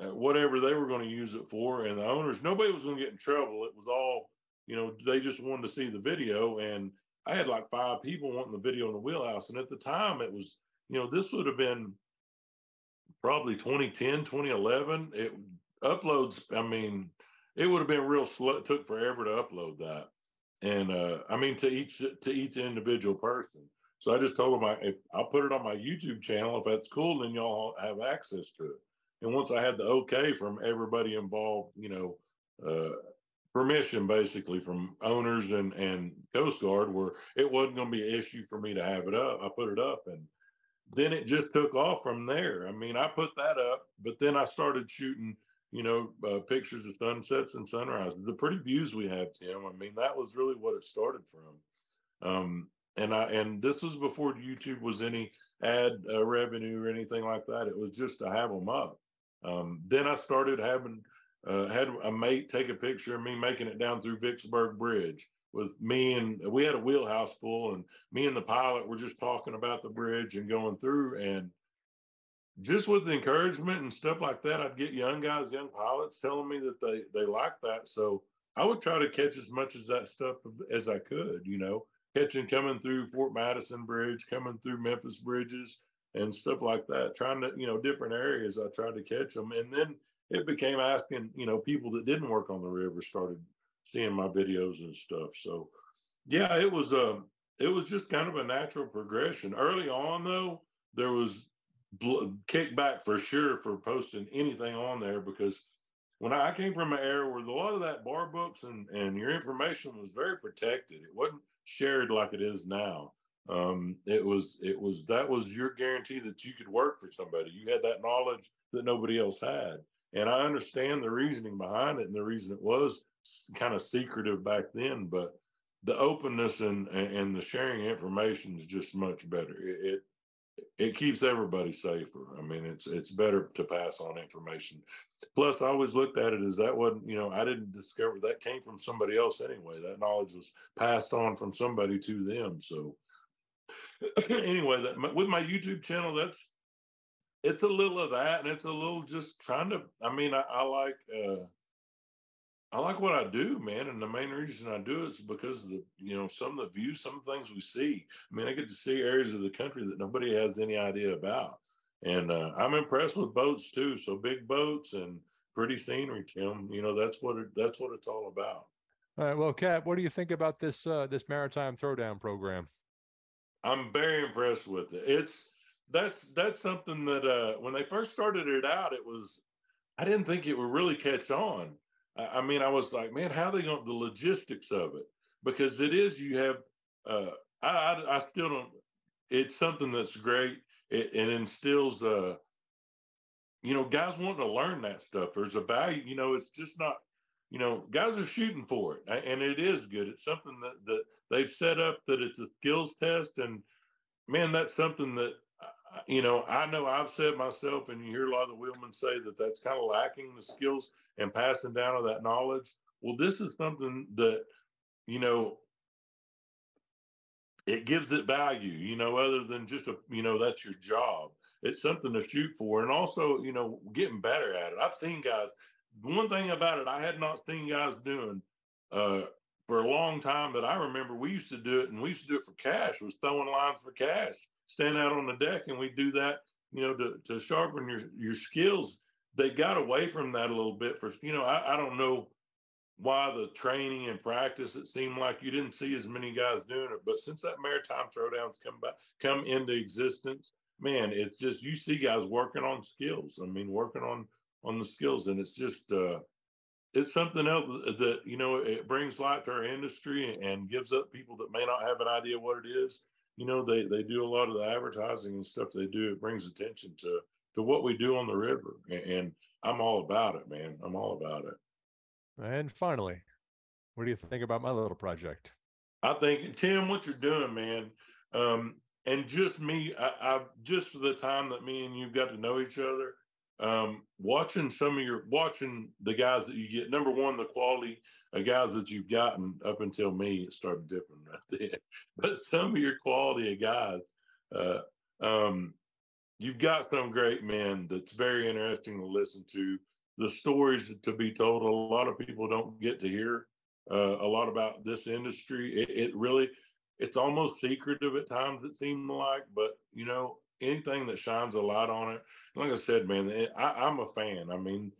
uh, whatever they were going to use it for. And the owners, nobody was going to get in trouble. It was all, you know, they just wanted to see the video. And I had like five people wanting the video in the wheelhouse. And at the time, it was, you know, this would have been probably 2010, 2011. It uploads, I mean, it would have been real slow. It took forever to upload that and uh, I mean to each to each individual person. So I just told them I if I'll put it on my YouTube channel if that's cool, then y'all have access to it. And once I had the okay from everybody involved, you know, uh, permission basically from owners and and Coast Guard, where it wasn't going to be an issue for me to have it up. I put it up, and then it just took off from there. I mean, I put that up, but then I started shooting you know, uh, pictures of sunsets and sunrises, the pretty views we have, Tim. I mean, that was really what it started from. Um, and I and this was before YouTube was any ad uh, revenue or anything like that. It was just to have them up. Um, then I started having uh, had a mate take a picture of me making it down through Vicksburg Bridge with me and we had a wheelhouse full and me and the pilot were just talking about the bridge and going through and just with the encouragement and stuff like that, I'd get young guys, young pilots telling me that they they like that. So I would try to catch as much as that stuff as I could, you know, catching coming through Fort Madison Bridge, coming through Memphis bridges and stuff like that, trying to, you know, different areas. I tried to catch them. And then it became asking, you know, people that didn't work on the river started seeing my videos and stuff. So yeah, it was um, it was just kind of a natural progression. Early on though, there was kickback for sure for posting anything on there because when I came from an era where a lot of that bar books and, and your information was very protected, it wasn't shared like it is now. Um, it was it was that was your guarantee that you could work for somebody. You had that knowledge that nobody else had, and I understand the reasoning behind it and the reason it was kind of secretive back then. But the openness and and the sharing information is just much better. It, it keeps everybody safer. I mean, it's it's better to pass on information. Plus, I always looked at it as that wasn't, you know, I didn't discover that came from somebody else anyway. That knowledge was passed on from somebody to them. So, anyway, that with my YouTube channel, that's it's a little of that, and it's a little just trying to. I mean, I, I like. uh I like what I do, man, and the main reason I do it is because of the, you know, some of the views, some of the things we see. I mean, I get to see areas of the country that nobody has any idea about, and uh, I'm impressed with boats too. So big boats and pretty scenery, Tim. You know, that's what it, that's what it's all about. All right. Well, Cat, what do you think about this uh, this maritime throwdown program? I'm very impressed with it. It's that's that's something that uh, when they first started it out, it was I didn't think it would really catch on I mean, I was like, man, how are they going the logistics of it? Because it is you have. Uh, I, I, I still don't. It's something that's great. It, it instills. Uh, you know, guys wanting to learn that stuff. There's a value. You know, it's just not. You know, guys are shooting for it, and it is good. It's something that that they've set up that it's a skills test, and man, that's something that you know, I know I've said myself, and you hear a lot of the wheelmen say that that's kind of lacking the skills and passing down of that knowledge. Well, this is something that, you know, it gives it value, you know, other than just a, you know, that's your job. It's something to shoot for. And also, you know, getting better at it. I've seen guys, one thing about it, I had not seen guys doing uh, for a long time that I remember we used to do it and we used to do it for cash, was throwing lines for cash stand out on the deck and we do that, you know, to, to sharpen your, your skills. They got away from that a little bit for, you know, I, I don't know why the training and practice, it seemed like you didn't see as many guys doing it. But since that maritime throwdowns come back, come into existence, man, it's just, you see guys working on skills. I mean, working on, on the skills and it's just, uh, it's something else that you know it brings light to our industry and gives up people that may not have an idea what it is you know they they do a lot of the advertising and stuff they do it brings attention to to what we do on the river and, and i'm all about it man i'm all about it. And finally what do you think about my little project? I think tim what you're doing man um and just me I, I just for the time that me and you've got to know each other um watching some of your watching the guys that you get number one the quality of guys that you've gotten up until me it started dipping right there. But some of your quality of guys uh um you've got some great men that's very interesting to listen to. The stories to be told a lot of people don't get to hear uh, a lot about this industry. It, it really it's almost secretive at times it seems like but you know anything that shines a light on it like I said, man, I, am a fan. I mean,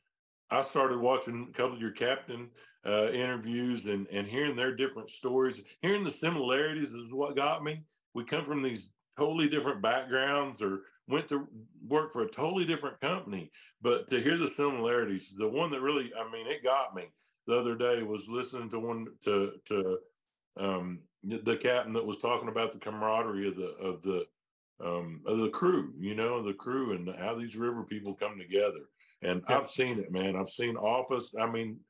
I started watching a couple of your captain uh, interviews and and hearing their different stories, hearing the similarities is what got me. We come from these totally different backgrounds or went to work for a totally different company, but to hear the similarities, the one that really, I mean, it got me the other day was listening to one to to um, the captain that was talking about the camaraderie of the of the um, of the crew, you know, the crew and how these river people come together. And Yep. I've seen it, man. I've seen office. I mean,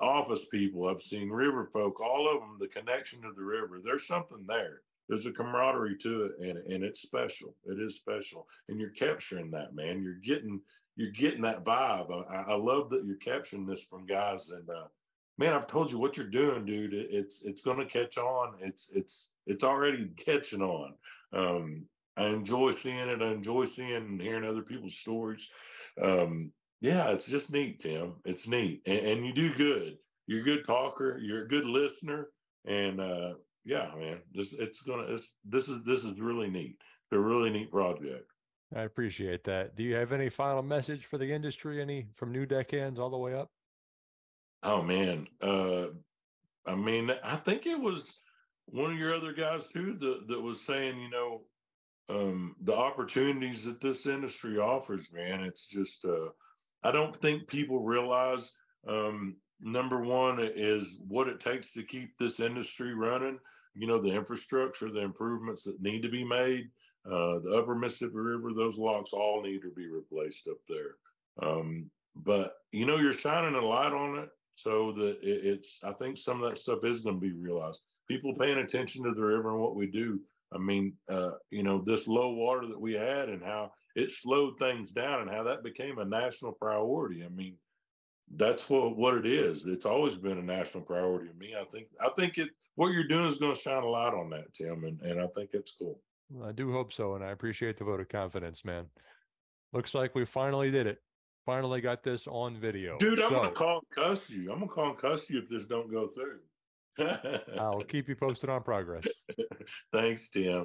office people. I've seen river folk. All of them. The connection to the river. There's something there. There's a camaraderie to it, and and it's special. It is special, and you're capturing that, man. You're getting you're getting that vibe. I, I love that you're capturing this from guys. And uh, man, I've told you what you're doing, dude. It, it's it's going to catch on. It's it's it's already catching on. Um, I enjoy seeing it. I enjoy seeing and hearing other people's stories. Um, yeah, it's just neat, Tim. It's neat, and, and you do good. You're a good talker. You're a good listener, and uh, yeah, man, this it's gonna. It's this is this is really neat. It's a really neat project. I appreciate that. Do you have any final message for the industry? Any from new deckhands all the way up? Oh man, uh, I mean, I think it was one of your other guys too that that was saying, you know, um, the opportunities that this industry offers, man. It's just, uh, I don't think people realize. Um, number one is what it takes to keep this industry running. You know, the infrastructure, the improvements that need to be made. Uh, the Upper Mississippi River, those locks all need to be replaced up there. Um, but you know, you're shining a light on it so that it, it's. I think some of that stuff is going to be realized. People paying attention to the river and what we do. I mean, uh, you know, this low water that we had and how it slowed things down and how that became a national priority. I mean, that's what what it is. It's always been a national priority to me. I think I think it what you're doing is going to shine a light on that, Tim, and, and I think it's cool. I do hope so, and I appreciate the vote of confidence, man. Looks like we finally did it. Finally got this on video. Dude, I'm gonna call and cuss you. I'm gonna call and cuss you if this don't go through. I'll keep you posted on progress. Thanks, Tim.